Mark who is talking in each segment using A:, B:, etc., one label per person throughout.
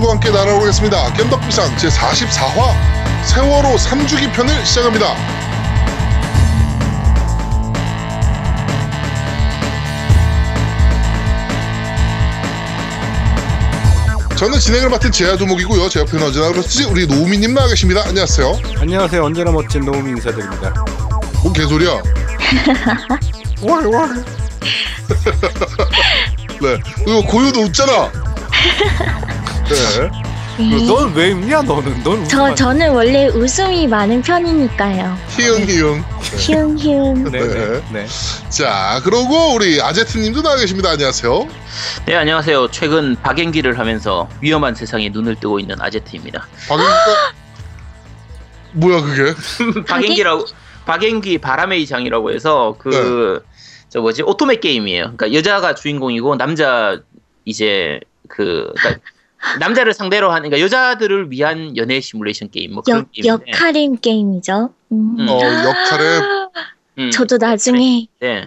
A: 덕후들과 함께 날아오겠습니다. 겜덕비상 제44화 세월호 3주기 편을 시작합니다. 저는 진행을 맡은 제야두목이고요. 제 옆에는 언제나 그렇듯이 우리 노우미님 나와 계십니다. 안녕하세요.
B: 안녕하세요. 언제나 멋진 노우미 인사드립니다.
A: 뭔 개소리야?
B: 월 월.
A: 네. 이거 고유도 웃잖아. 네.
C: 네.
B: 넌왜 웃냐 너는? 넌
C: 저
B: 웃으면
C: 저는 원래 웃음이 많은 편이니까요.
A: 희응 희응.
C: 히응 히응.
B: 네, 네, 네.
A: 자, 그러고 우리 아제트님도 나와 계십니다. 안녕하세요.
D: 네 안녕하세요. 최근 박연기를 하면서 위험한 세상에 눈을 뜨고 있는 아제트입니다.
A: 박영기가 뭐야 그게?
D: 박연기라고 박연기 바람의 이장이라고 해서 그 저 뭐지 오토메 게임이에요. 그러니까 여자가 주인공이고 남자 이제 그 그러니까 남자를 상대로 하는 그러니까 여자들을 위한 연애 시뮬레이션 게임 뭐 그런
C: 역. 역할임 게임이죠. 음.
D: 음.
A: 어 역할에
D: 음,
C: 저도 나중에
D: 네.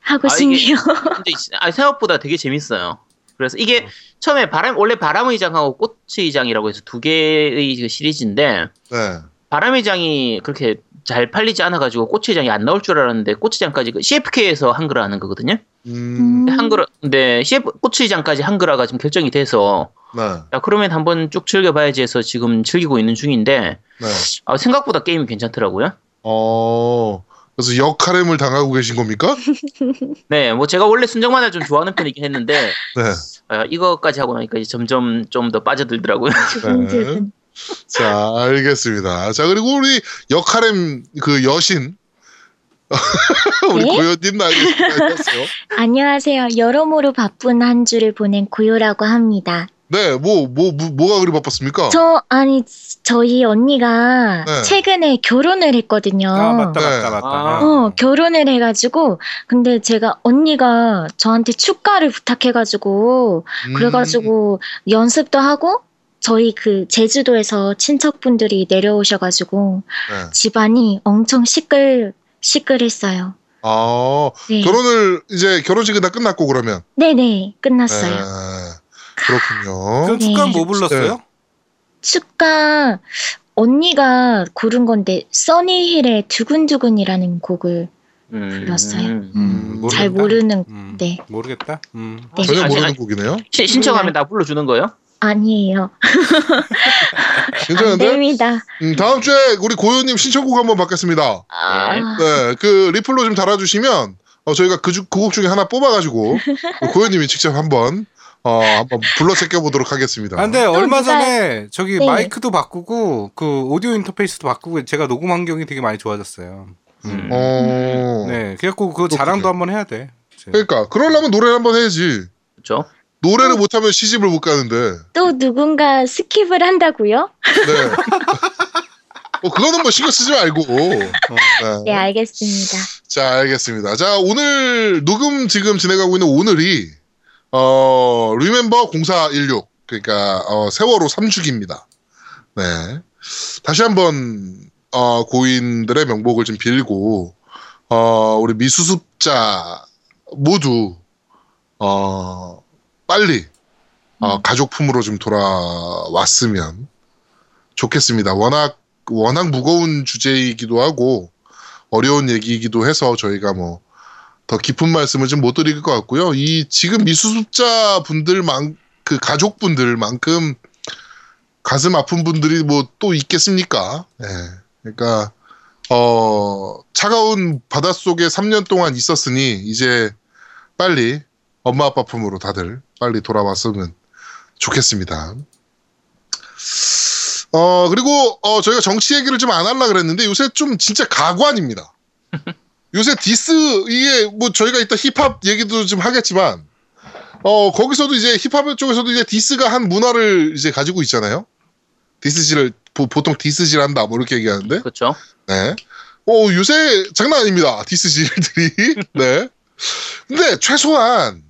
C: 하고
D: 아, 이게-
C: 싶네요.
D: 근데 아, 생각보다 되게 재밌어요. 그래서 이게 처음에 바람 원래 바람의 장하고 꽃의 장이라고 해서 두 개의 그 시리즈인데
A: 네. 바람의
D: 장이 그렇게 잘 팔리지 않아가지고 꽃의 장이 안 나올 줄 알았는데 꽃의 장까지 그 CFK에서 한글화 하는 거거든요.
A: 음,
C: 음.
D: 한글화 근데 CF 꽃의 장까지 한글화가 지금 결정이 돼서
A: 네.
D: 야 그러면 한번 쭉 즐겨봐야지 해서 지금 즐기고 있는 중인데
A: 네.
D: 아, 생각보다 게임이 괜찮더라고요.
A: 어. 그래서 역할임을 당하고 계신 겁니까?
D: 네, 뭐 제가 원래 순정만화 좀 좋아하는 편이긴 했는데
A: 네.
D: 아, 이거까지 하고 나니까 이제 점점 좀 더 빠져들더라고요.
C: 두근두근.
A: 자, 알겠습니다. 자, 그리고 우리 역할임 그 여신 우리
C: 네?
A: 나와 계십니다. 안녕하세요.
C: 안녕하세요. 여러모로 바쁜 한 주를 보낸 고요라고 합니다.
A: 네, 뭐, 뭐, 뭐, 뭐가 그리 바빴습니까?
C: 저 아니 저희 언니가
A: 네.
C: 최근에 결혼을 했거든요.
B: 아 맞다
A: 네.
B: 맞다 맞다.
D: 아.
C: 어, 결혼을 해가지고, 근데 제가 언니가 저한테 축가를 부탁해가지고,
A: 음,
C: 그래가지고 연습도 하고, 저희 그 제주도에서 친척분들이 내려오셔가지고,
A: 네.
C: 집안이 엄청 시끌, 시끌했어요.
A: 아,
C: 네.
A: 결혼을 이제 결혼식은 다 끝났고 그러면.
C: 네네, 끝났어요.
A: 네. 그렇군요.
B: 그럼 축가
C: 네.
B: 뭐 불렀어요?
C: 축가, 언니가 고른 건데, 써니힐의 두근두근이라는 곡을
D: 음,
C: 불렀어요.
D: 음.
C: 음,
B: 음,
C: 잘. 모르는,
B: 음,
C: 네.
B: 모르겠다. 음.
C: 네.
A: 전혀
D: 아니,
A: 모르는
D: 아니,
A: 곡이네요.
D: 시- 신청하면 나 불러주는 거예요?
C: 아니에요. 안
A: 괜찮은데?
C: 됩니다.
A: 음, 다음 주에 우리 고현님 신청곡 한번 받겠습니다.
C: 아,
A: 네, 그 리플로 좀 달아주시면 어, 저희가 그, 주- 그 곡 중에 하나 뽑아가지고 고현님이 직접 한번 어, 한번 불러 제껴보도록 하겠습니다.
B: 아, 근데 얼마 전에 저기
C: 네.
B: 마이크도 바꾸고 그 오디오 인터페이스도 바꾸고 제가 녹음 환경이 되게 많이 좋아졌어요.
D: 음.
A: 어,
B: 네, 그래갖고 그 자랑도 한번 해야 돼. 이제.
A: 그러니까 그러려면 노래를 한번 해야지.
D: 그렇죠?
A: 노래를 못하면 시집을 못 가는데.
C: 또 누군가 skip을 한다고요?
A: 네. 어, 그거는 뭐 신경 쓰지 말고. 네.
C: 네, 알겠습니다.
A: 자, 알겠습니다. 자, 오늘 녹음 지금 진행하고 있는 오늘이 어, remember 0416 그러니까 어, 세월호 3주기입니다. 네. 다시 한번 어, 고인들의 명복을 좀 빌고 어, 우리 미수습자 모두 어, 빨리 어, 가족품으로 좀 돌아왔으면 좋겠습니다. 워낙 워낙 무거운 주제이기도 하고 어려운 얘기이기도 해서 저희가 뭐 더 깊은 말씀을 좀 못 드릴 것 같고요. 이 지금 미수습자 분들만 그 가족분들만큼 가슴 아픈 분들이 뭐 또 있겠습니까? 예. 그러니까 어 차가운 바닷속에 3년 동안 있었으니 이제 빨리 엄마 아빠 품으로 다들 빨리 돌아왔으면 좋겠습니다. 어 그리고 어 저희가 정치 얘기를 좀 안 하려 그랬는데 요새 좀 진짜 가관입니다. 요새 디스 이게 뭐 저희가 이따 힙합 얘기도 좀 하겠지만 어 거기서도 이제 힙합 쪽에서도 이제 diss가 한 문화를 이제 가지고 있잖아요. diss질을 보, 통 diss질 한다 뭐 이렇게 얘기하는데
D: 그렇죠?
A: 네. 어 요새 장난 아닙니다 diss질들이 네. 근데 최소한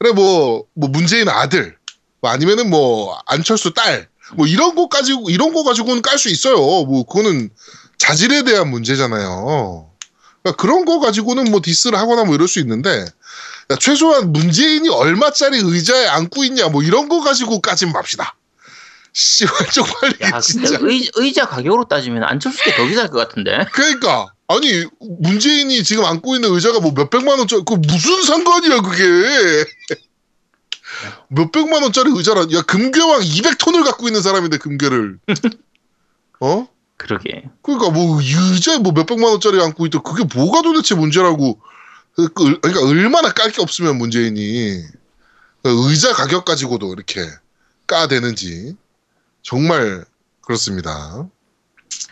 A: 그래 뭐 뭐 문재인 아들 뭐 아니면은 뭐 안철수 딸 뭐 이런 거 가지고 이런 거 가지고는 깔 수 있어요. 뭐 그거는 자질에 대한 문제잖아요. 그러니까 그런 거 가지고는 뭐 디스를 하거나 뭐 이럴 수 있는데 야, 최소한 문재인이 얼마짜리 의자에 앉고 있냐 뭐 이런 거 가지고 까진 맙시다. 씨발 쪽팔리
D: 야,
A: 진짜.
D: 의, 의자 가격으로 따지면 안철수께 더 비쌀 것 같은데.
A: 그러니까 아니 문재인이 지금 앉고 있는 의자가 뭐 몇백만 원짜리 그 무슨 상관이야 그게? 몇백만 원짜리 의자라 야 금괴왕 200톤을 갖고 있는 사람인데 금괴를. 어?
D: 그러게.
A: 그러니까 뭐 의자에 뭐 몇백만 원짜리 앉고 있다 그게 뭐가 도대체 문제라고. 그- 그- 그러니까 얼마나 깔 게 없으면 문재인이. 그 의자 가격 가지고도 이렇게 까대는지. 정말 그렇습니다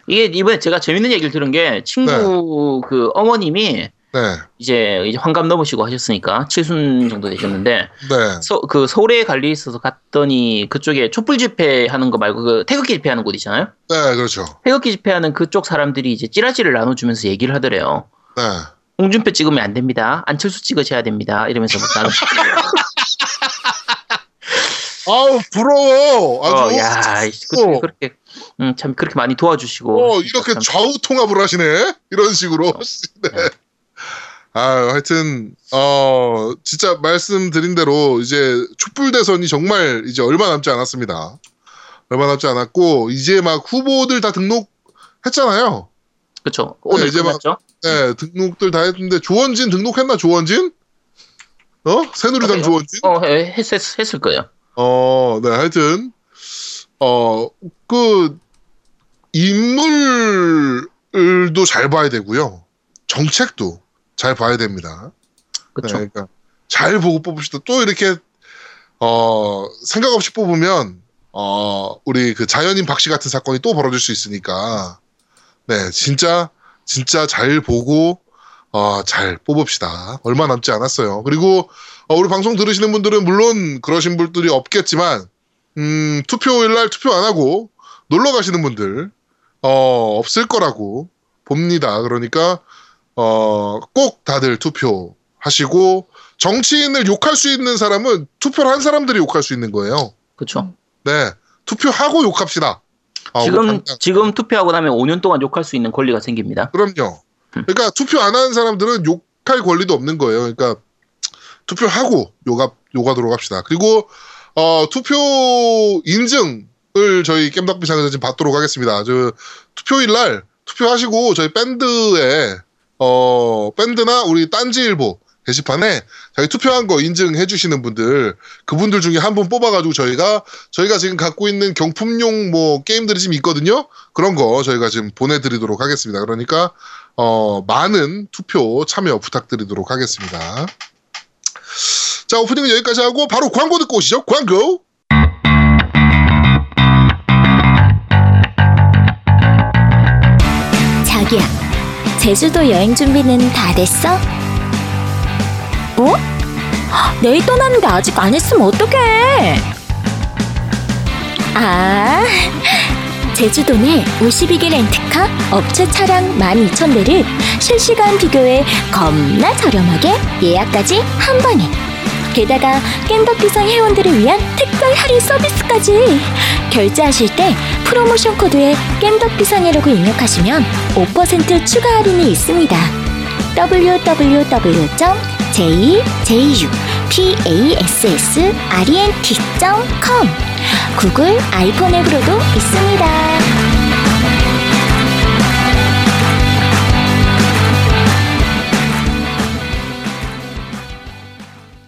D: 이게 이번에 제가 재밌는 얘기를 들은 게 친구 그 어머님이
A: 네
D: 이제 이제 환갑 넘으시고 하셨으니까 칠순 정도 되셨는데
A: 네.
D: 서, 그 서울에 관리 있어서 갔더니 그쪽에 촛불 집회 하는 거 말고 그 태극기 집회 하는 곳 있잖아요.
A: 네, 그렇죠.
D: 태극기 집회 하는 그쪽 사람들이 이제 찌라시를 나눠주면서 얘기를 하더래요.
A: 네.
D: 홍준표 찍으면 안 됩니다. 안철수 찍으셔야 됩니다. 이러면서 막 나눠.
A: 아우, 부러워. 아주.
D: 어, 야, 그렇게, 음, 참 그렇게 많이 도와주시고.
A: 어, 이렇게
D: 참-
A: 좌우 통합을 하시네? 이런 식으로. 네. 아, 하여튼, 어, 진짜 말씀드린 대로, 이제, 촛불 대선이 정말 이제 얼마 남지 않았습니다. 얼마 남지 않았고, 이제 막 후보들 다 등록했잖아요.
D: 그쵸. 오늘
A: 네, 이제 막-
D: 끝났죠.
A: 네, 등록들 다 했는데, 조원진 등록했나, 조원진? 어? 새누리당
D: 어,
A: 조원진?
D: 어, 해- 했, 했, 했을 거예요.
A: 어, 네, 하여튼, 어, 그, 인물도 잘 봐야 되고요. 정책도 잘 봐야 됩니다.
D: 그쵸.
A: 네, 그러니까 잘 보고 뽑읍시다. 또 이렇게, 어, 생각 없이 뽑으면, 어, 우리 그 자연인 박씨 같은 사건이 또 벌어질 수 있으니까, 네, 진짜, 진짜 잘 보고, 어, 잘 뽑읍시다. 얼마 남지 않았어요. 그리고, 어, 우리 방송 들으시는 분들은 물론 그러신 분들이 없겠지만, 음, 투표일 날 투표 안 하고 놀러 가시는 분들, 어, 없을 거라고 봅니다. 그러니까, 어, 꼭 다들 투표하시고, 정치인을 욕할 수 있는 사람은 투표를 한 사람들이 욕할 수 있는 거예요.
D: 그쵸.
A: 네. 투표하고 욕합시다. 아,
D: 지금,
A: 뭐 당장-
D: 지금 투표하고 나면 5년 동안 욕할 수 있는 권리가 생깁니다.
A: 그럼요. 그러니까 투표 안 하는 사람들은 욕할 권리도 없는 거예요. 그러니까 투표하고 욕하, 욕하도록 합시다. 그리고 어, 투표 인증 을 저희 겜덕비상에서 지금 받도록 하겠습니다. 저 투표일 날 투표하시고 저희 밴드에 어, 밴드나 우리 딴지일보 게시판에 자기 투표한 거 인증해 주시는 분들 그분들 중에 한 분 뽑아가지고 저희가 저희가 지금 갖고 있는 경품용 뭐 게임들이 지금 있거든요. 그런 거 저희가 지금 보내드리도록 하겠습니다. 그러니까 어, 많은 투표 참여 부탁드리도록 하겠습니다. 자, 오프닝은 여기까지 하고 바로 광고 듣고 오시죠. 광고!
E: 자기야, 제주도 여행 준비는 다 됐어? 뭐? 내일 떠나는데 아직 안 했으면 어떡해? 아, 제주도 내 52개 렌트카 업체 차량 12,000대를 실시간 비교해 겁나 저렴하게 예약까지 한 번에. 게다가 겜덕비상 회원들을 위한 특별 할인 서비스까지. 결제하실 때 프로모션 코드에 겜덕비상이라고 입력하시면 5% 추가 할인이 있습니다. www.jjupassrent.com 구글 아이폰 앱으로도 있습니다.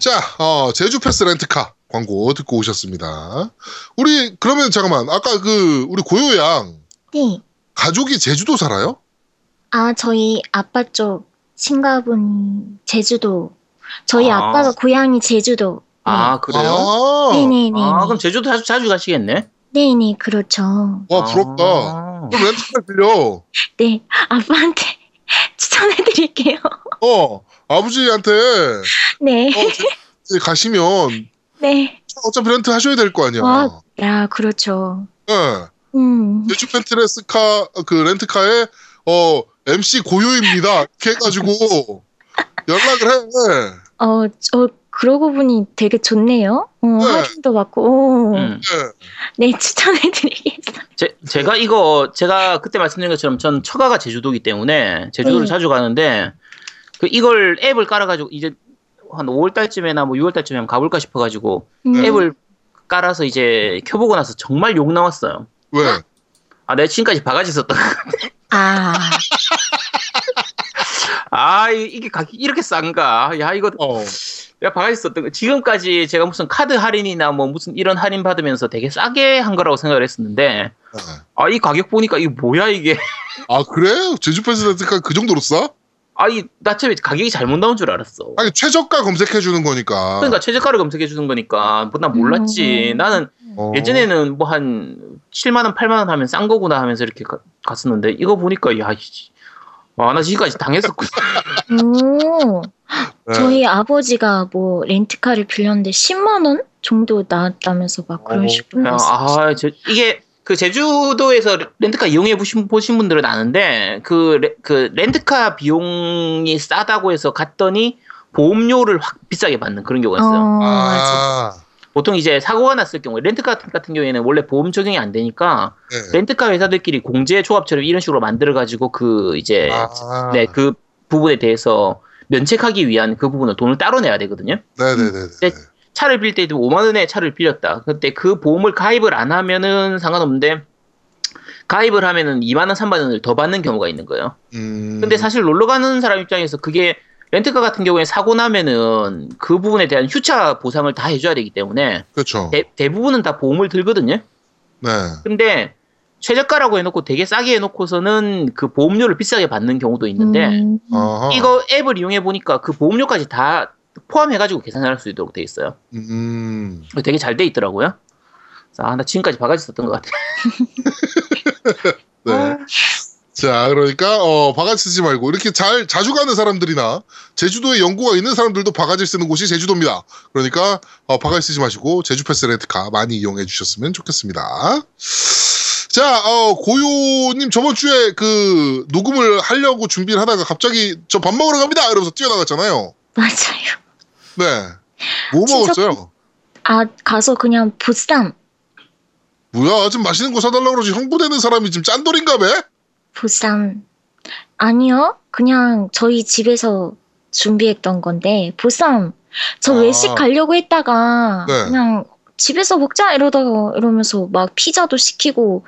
A: 자, 어, 제주 패스 렌트카 광고 듣고 오셨습니다. 우리, 그러면 잠깐만. 아까 그, 우리 고요양,
C: 네.
A: 가족이 제주도 살아요?
C: 아, 저희 아빠 쪽 친가분 제주도. 저희
D: 아.
C: 아. 빠가 고향이 제주도.
D: 아, 그래요?
A: 아,
C: 네네네.
D: 아, 그럼 제주도 자주, 자주 가시겠네?
C: 네네, 그렇죠.
A: 와, 부럽다.
D: 아.
A: 그럼 렌트카 빌려.
C: 네, 아빠한테 추천해드릴게요.
A: 어, 아버지한테,
C: 네,
A: 어, 제- 가시면,
C: 네.
A: 어차피 렌트 하셔야 될 거 아니야.
C: 와. 야, 그렇죠.
A: 예.
C: 음,
A: 제주 펜트레스카 그 렌트카에 어 MC 고요입니다. 이렇게 해가지고 연락을 해.
C: 어, 저, 그러고 보니 되게 좋네요. 어,
A: 네.
C: 할인도 받고, 오.
D: 음.
A: 네.
C: 네, 추천해 드리겠습니다.
D: 제, 제가 이거 제가 그때 말씀드린 것처럼 전 처가가 제주도기 때문에 제주도를
C: 네.
D: 자주 가는데 그 이걸 앱을 깔아가지고 이제 한 5월 달쯤에나 뭐 6월 달쯤에 한번 가볼까 싶어가지고
C: 음.
D: 앱을 깔아서 이제 켜보고 나서 정말 욕 나왔어요.
A: 왜?
D: 아, 내가 지금까지 바가지 썼다.
C: 아,
D: 아, 이- 이게 가격 이렇게 싼가? 야, 이거
A: 어.
D: 내가 바가지 썼던 거. 지금까지 제가 무슨 카드 할인이나 뭐 무슨 이런 할인 받으면서 되게 싸게 한 거라고 생각을 했었는데,
A: 네.
D: 아, 이 가격 보니까 이게 뭐야, 이게.
A: 아 그래? 제주 패스렌트카 그 정도로 싸?
D: 아, 이, 나 처음에 가격이 잘못 나온 줄 알았어.
A: 아니 최저가 검색해 주는 거니까.
D: 그러니까 최저가를 검색해 주는 거니까, 뭐, 난 몰랐지.
C: 음.
D: 나는
A: 어.
D: 예전에는 뭐 한 7만 원, 8만 원 하면 싼 거구나 하면서 이렇게 가- 갔었는데, 이거 보니까, 야, 씨. 와, 나 지금까지 당했었구나.
C: 오.
A: 네.
C: 저희 아버지가 뭐 렌트카를 빌렸는데 10만 원 정도 나왔다면서 막 그런
A: 어,
C: 식으로.
D: 아, 저, 이게 그 제주도에서 렌트카 이용해 보신, 보신 분들은 아는데 그, 레, 그 렌트카 비용이 싸다고 해서 갔더니 보험료를 확 비싸게 받는 그런 경우가 있어요.
C: 어. 아.
D: 보통 이제 사고가 났을 경우에 렌트카 같은 경우에는 원래 보험 적용이 안 되니까
A: 네.
D: 렌트카 회사들끼리 공제 조합처럼 이런 식으로 만들어 가지고 그 이제
A: 아.
D: 네, 그 부분에 대해서 면책하기 위한 그 부분을 돈을 따로 내야 되거든요.
A: 네네네.
D: 네. 차를 빌릴 때도 5만 원에 차를 빌렸다. 그때 그 보험을 가입을 안 하면은 상관없는데 가입을 하면은 2만 원, 3만 원을 더 받는 경우가 있는 거예요.
A: 음.
D: 근데 사실 놀러 가는 사람 입장에서 그게 렌트카 같은 경우에 사고 나면은 그 부분에 대한 휴차 보상을 다 해줘야 되기 때문에
A: 그렇죠.
D: 대, 대부분은 다 보험을 들거든요.
A: 네.
D: 근데 최저가라고 해놓고 되게 싸게 해놓고서는 그 보험료를 비싸게 받는 경우도 있는데
C: 음.
D: 이거 앱을 이용해 보니까 그 보험료까지 다 포함해가지고 계산할 수 있도록 돼 있어요.
A: 음.
D: 되게 잘 돼 있더라고요. 아, 나 지금까지 바가지 썼던 것 같아.
A: 네. 자, 그러니까 어, 바가지 쓰지 말고 이렇게 잘 자주 가는 사람들이나 제주도에 연구가 있는 사람들도 바가지 쓰는 곳이 제주도입니다. 그러니까 어, 바가지 쓰지 마시고 제주 패스 렌트카 많이 이용해 주셨으면 좋겠습니다. 자, 어, 고요님 저번 주에 그 녹음을 하려고 준비를 하다가 갑자기 저 밥 먹으러 갑니다. 이러면서 뛰어나갔잖아요.
C: 맞아요.
A: 네. 뭐 먹었어요?
C: 아, 가서 그냥 보쌈,
A: 뭐야, 좀 맛있는 거 사달라고 그러지. 형부되는 사람이 지금 짠돌인가 봐?
C: 보쌈. 아니요. 그냥 저희 집에서 준비했던 건데, 보쌈. 저
A: 아.
C: 외식 가려고 했다가,
A: 네.
C: 그냥 집에서 먹자 이러다가, 이러면서 막 피자도 시키고,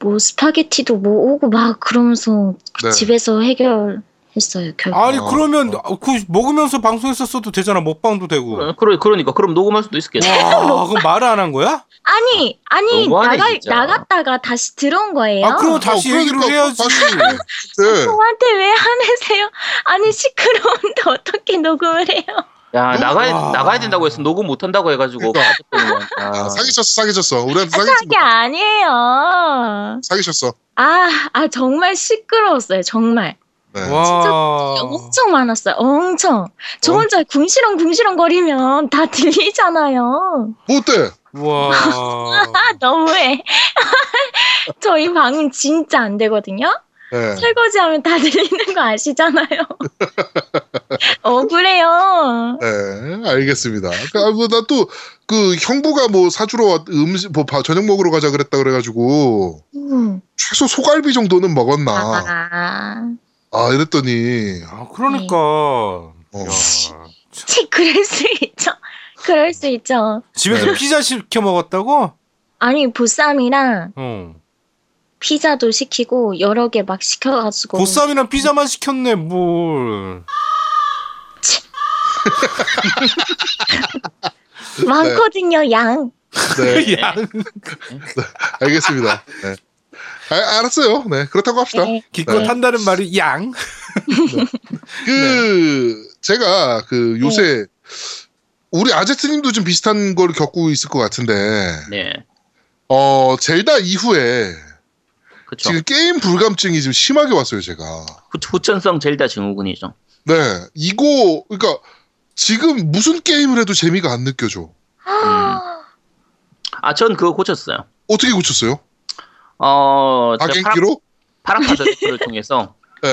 C: 뭐 스파게티도 뭐 오고 막 그러면서
A: 네.
C: 집에서 해결 했어요, 결국.
B: 아니
A: 어,
B: 그러면
A: 어.
B: 그 먹으면서 방송했었어도 되잖아 먹방도 되고.
D: 그러, 그러니까 그럼 녹음할 수도 있었겠네.
B: 와 그럼 말을 안 한 거야?
C: 아니, 아니,
D: 너무하네,
C: 나가,
D: 진짜.
C: 나갔다가 다시 들어온 거예요.
B: 아 그럼 다시
A: 어,
B: 얘기를 해야지.
A: 네.
C: 저한테 왜 화내세요? 아니, 시끄러운데 어떻게 녹음을 해요?
D: 야 나가야
B: 와.
D: 나가야 된다고 해서 녹음 못 한다고 해가지고
A: 그러니까. 아,
D: 아,
A: 사기쳤어, 사기쳤어. 우리한테
C: 사기
A: 사기쳤어.
C: 아니에요.
A: 사기쳤어.
C: 아, 아, 정말 시끄러웠어요, 정말.
A: 네.
B: 와.
C: 엄청 많았어요, 엄청. 저
A: 어?
C: 혼자 궁시렁 궁시렁 거리면 다 들리잖아요.
A: 뭐 어때?
B: 와.
C: 아, 너무해. 저희 방은 진짜 안 되거든요?
A: 네.
C: 설거지 하면 다 들리는 거 아시잖아요. 억울해요.
A: 네, 알겠습니다. 그러니까 뭐 나또 그 형부가 뭐 사주러 왔, 음식 뭐 바- 저녁 먹으러 가자 그랬다 그래가지고
C: 음.
A: 최소 소갈비 정도는 먹었나.
C: 아,
A: 아 이랬더니
B: 아 그러니까.
A: 어.
C: 치, 그럴 수 있죠. 그럴 수 있죠.
B: 집에서
A: 네.
B: 피자 시켜 먹었다고?
C: 아니, 보쌈이랑
B: 어.
C: 피자도 시키고 여러 개 막 시켜가지고.
B: 보쌈이랑 피자만 시켰네 뭘.
C: 많거든요, 양.
A: 네,
B: 야,
A: 알겠습니다. 네. 아, 알았어요. 네, 그렇다고 합시다.
C: 네.
B: 기껏
A: 네.
B: 한다는 말이 양.
A: 그 제가 그 요새 우리 아제트님도 좀 비슷한 걸 겪고 있을 것 같은데
D: 네,
A: 어 젤다 이후에
D: 그렇죠.
A: 지금 게임 불감증이 좀 심하게 왔어요, 제가.
D: 후 천성 Zelda 증후군이죠.
A: 네, 이거 그러니까 지금 무슨 게임을 해도 재미가 안 느껴져.
D: 아, 전 그거 고쳤어요.
A: 어떻게 고쳤어요?
D: 어, 제가 PaRa? PaRappa the Rapper를 통해서
A: 네.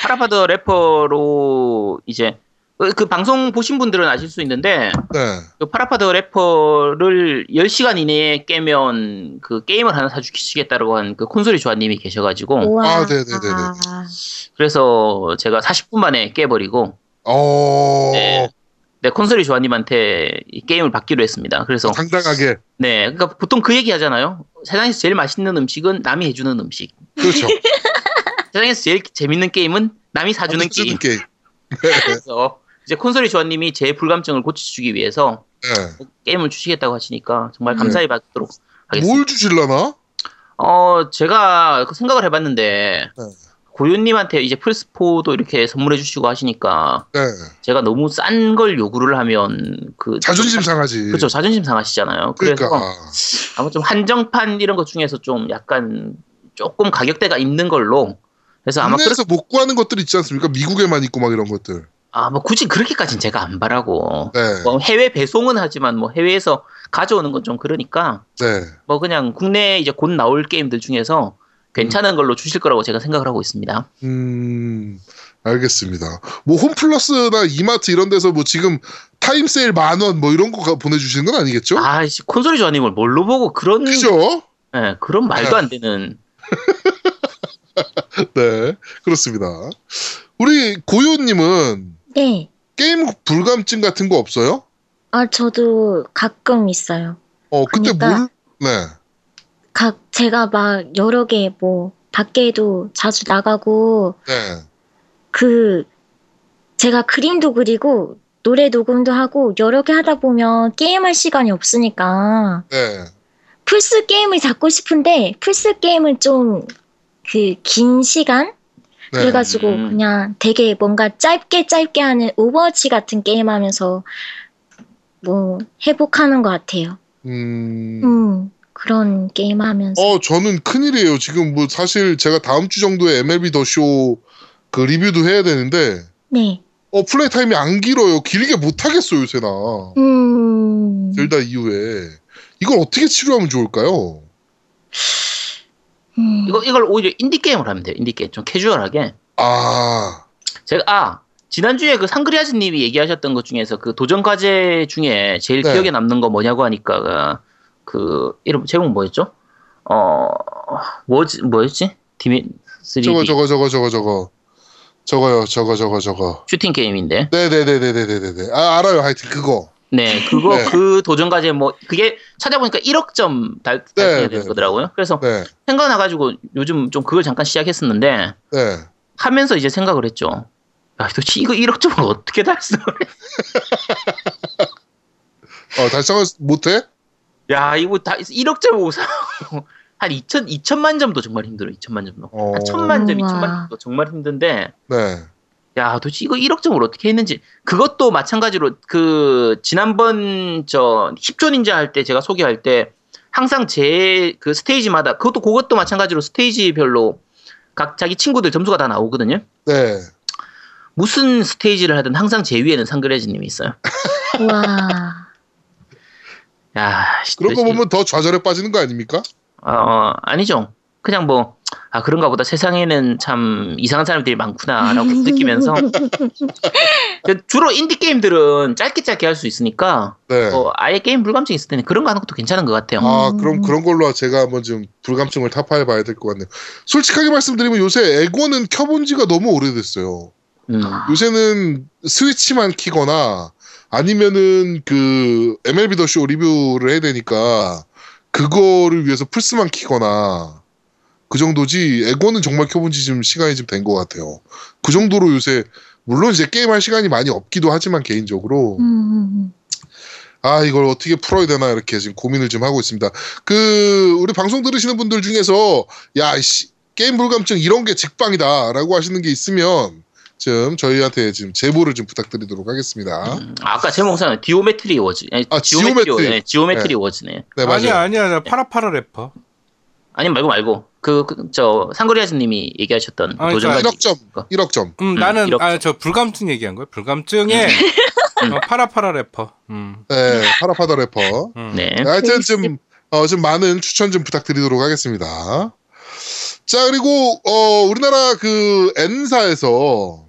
D: PaRappa the Rapper로 이제 그, 그 방송 보신 분들은 아실 수 있는데
A: 네.
D: 그 PaRappa the Rapper를 10시간 이내에 깨면 그 게임을 하나 사주시겠다라고 한 그 콘솔이 조아님이 계셔가지고
C: 우와.
A: 아, 네네네네.
D: 그래서 제가 40분 만에 깨버리고
A: 어.
D: 네. 네, 콘솔이 조아님한테 이 게임을 받기로 했습니다. 그래서
A: 당당하게.
D: 네, 그러니까 보통 그 얘기 하잖아요. 세상에서 제일 맛있는 음식은 남이 해주는 음식.
A: 그렇죠.
D: 세상에서 제일 재밌는 게임은 남이 사주는 게임.
A: 게임.
D: 그래서 이제 콘솔이 조아님이 제 불감증을 고쳐주기 위해서
A: 네.
D: 게임을 주시겠다고 하시니까 정말 감사히 받도록 하겠습니다.
A: 뭘 주실라나?
D: 어, 제가 그 생각을 해봤는데
A: 네.
D: 고윤님한테 이제 플스4도 이렇게 선물해 주시고 하시니까
A: 네.
D: 제가 너무 싼 걸 요구를 하면 그
A: 자존심 상하지.
D: 그렇죠 자존심 상하시잖아요. 그래서
A: 그러니까.
D: 아마 좀 한정판 이런 것 중에서 좀 약간 조금 가격대가 있는 걸로 그래서 아마
A: 국내에서 못 구하는 것들 있지 않습니까? 미국에만 있고 막 이런 것들.
D: 아, 뭐 굳이 그렇게까지는 제가 안 바라고
A: 네.
D: 뭐 해외 배송은 하지만 뭐 해외에서 가져오는 건 좀 그러니까
A: 네.
D: 뭐 그냥 국내에 이제 곧 나올 게임들 중에서 괜찮은 걸로 주실 거라고 제가 생각을 하고 있습니다.
A: 음, 알겠습니다. 뭐 홈플러스나 이마트 이런 데서 뭐 지금 타임 세일 만 원 뭐 이런 거 가- 보내주시는 건 아니겠죠?
D: 아씨 콘솔이 조아님을 뭘로 보고 그런
A: 그죠?
D: 예, 그런 말도 안 되는
A: 네, 그렇습니다. 우리 고요님은
C: 네.
A: 게임 불감증 같은 거 없어요?
C: 아, 저도 가끔 있어요.
A: 어, 그때
C: 그러니까-
A: 뭘? 네,
C: 각, 제가 막 여러 개, 뭐, 밖에도 자주 나가고,
A: 네,
C: 그, 제가 그림도 그리고, 노래 녹음도 하고, 여러 개 하다 보면 게임할 시간이 없으니까,
A: 네.
C: 플스 게임을 잡고 싶은데, 플스 게임은 좀, 그, 긴 시간?
A: 네.
C: 그래가지고
D: 음.
C: 그냥 되게 뭔가 짧게 짧게 하는 Overwatch 같은 게임 하면서, 뭐, 회복하는 것 같아요.
A: 음,
C: 음, 그런 게임 하면서.
A: 어, 저는 큰일이에요. 지금 뭐 사실 제가 다음 주 정도에 MLB The Show 그 리뷰도 해야 되는데,
C: 네.
A: 어, 플레이 타임이 안 길어요. 길게 못 하겠어요, 요새 나.
C: 음.
A: Zelda 이후에. 이걸 어떻게 치료하면 좋을까요?
C: 음.
D: 이거 이걸 오히려 인디 게임을 하면 돼요. 인디 게임 좀 캐주얼하게.
A: 아,
D: 제가 아 지난주에 그 상그리아즈님이 얘기하셨던 것 중에서 그 도전 과제 중에 제일
A: 네.
D: 기억에 남는 거 뭐냐고 하니까 그 이름 제목 뭐였죠? 어 뭐지 뭐였지? 디미 3D
A: 저거, 저거, 저거, 저거, 저거. 저거요, 저거, 저거, 저거.
D: 슈팅 게임인데.
A: 네네네네네네네. 아, 알아요. 하여튼 그거.
D: 네, 그거
A: 네.
D: 그 도전 과제 뭐 그게 찾아보니까 1억 점 달,
A: 네,
D: 달성해야
A: 네,
D: 되는 거더라고요. 그래서
A: 네,
D: 생각나가지고 요즘 좀 그걸 잠깐 시작했었는데
A: 네.
D: 하면서 이제 생각을 했죠. 야, 도대체 이거 1억 점을 어떻게 달성을 해?
A: 어, 달성을 못해?
D: 야, 이거 다 1억 점 오사 한 2천 2천만 점도 정말 힘들어. 2천만 점도.
A: 어.
D: 한 천만 점,
C: 우와.
D: 2천만 점도 정말 힘든데
A: 네.
D: 야, 도대체 이거 1억 점을 어떻게 했는지 그것도 마찬가지로 그 지난번 저 10조 닌자 할 때 제가 소개할 때 항상 제 그 스테이지마다 그것도 그것도 마찬가지로 스테이지별로 각 자기 친구들 점수가 다 나오거든요.
A: 네.
D: 무슨 스테이지를 하든 항상 제 위에는 상그레즈님이 있어요.
C: 와.
D: 야, 씨,
A: 그런 거 보면 더 좌절에 빠지는 거 아닙니까?
D: 어, 아니죠. 그냥 뭐, 아, 그런가 보다 세상에는 참 이상한 사람들이 많구나라고 느끼면서. 그 주로 인디게임들은 짧게 짧게 할 수 있으니까,
A: 네.
D: 어, 아예 게임 불감증 있을 때는 그런 거 하는 것도 괜찮은 것 같아요.
A: 아,
C: 음.
A: 그럼 그런 걸로 제가 한번 좀 불감증을 타파해 봐야 될 것 같네요. 솔직하게 말씀드리면 요새 에고는 켜본 지가 너무 오래됐어요.
D: 음.
A: 요새는 스위치만 키거나 아니면은 그 MLB 더 쇼 리뷰를 해야 되니까 그거를 위해서 플스만 키거나 그 정도지 에고는 정말 켜본 지 지금 시간이 좀 된 것 같아요. 그 정도로 요새 물론 이제 게임할 시간이 많이 없기도 하지만 개인적으로
C: 음.
A: 아 이걸 어떻게 풀어야 되나 이렇게 지금 고민을 좀 하고 있습니다. 그 우리 방송 들으시는 분들 중에서 야 씨 게임 불감증 이런 게 직방이다라고 하시는 게 있으면 좀 저희한테 지금 제보를 좀 부탁드리도록 하겠습니다.
D: 음, 아까 제목상 Geometry Wars. 아니,
A: 아, Geometry, Geometry.
D: 네, Geometry Wars네.
A: 네 맞아요.
B: 아니야 아니야 나 PaRappa the Rapper.
D: 아니 말고 말고 그저 상그리아즈님이 얘기하셨던
B: 아,
D: 도전
B: 그러니까
D: 과제.
A: 1억 점, 1억 점.
B: 음,
D: 음,
B: 나는. 아저 불감증 얘기한 거야. 불감증에
D: 음.
B: 어, 파라파라 래퍼. 음.
A: 네, 파라파더 래퍼.
B: 음.
D: 네.
A: 하여튼 좀, 어, 좀 많은 추천 좀 부탁드리도록 하겠습니다. 자, 그리고, 어, 우리나라 그 N사에서,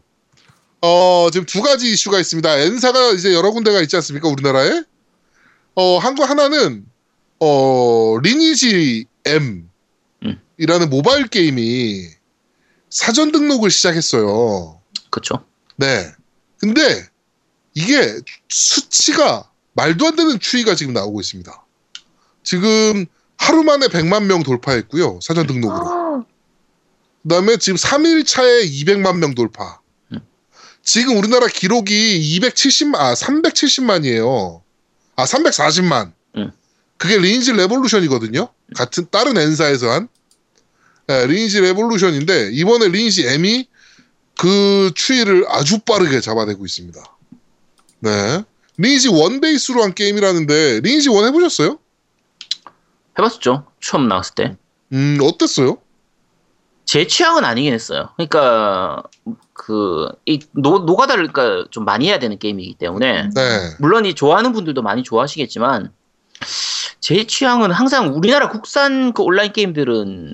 A: 어, 지금 두 가지 이슈가 있습니다. N사가 이제 여러 군데가 있지 않습니까? 우리나라에? 어, 한거 하나는, 어, 리니지 M.
D: 음.
A: 이라는 모바일 게임이 사전 등록을 시작했어요.
D: 그렇죠.
A: 네. 근데 이게 수치가 말도 안 되는 추이가 지금 나오고 있습니다. 지금 하루 만에 100만 명 돌파했고요. 사전 등록으로.
C: 어,
A: 그다음에 지금 3일 차에 200만 명 돌파.
D: 음.
A: 지금 우리나라 기록이 270만 아 370만이에요. 아 340만.
D: 음.
A: 그게 Lineage Revolution이거든요. 같은 다른 N사에서 한 예, Lineage Revolution인데 이번에 Lineage M이 그 추이를 아주 빠르게 잡아내고 있습니다. 네. Lineage one 베이스로 한 게임이라는데 Lineage one 해보셨어요?
D: 해봤었죠. 처음 나왔을 때.
A: 음 어땠어요?
D: 제 취향은 아니긴 했어요. 그러니까 그이 노가다를 좀 많이 해야 되는 게임이기 때문에
A: 네.
D: 물론 이 좋아하는 분들도 많이 좋아하시겠지만 제 취향은 항상 우리나라 국산 그 온라인 게임들은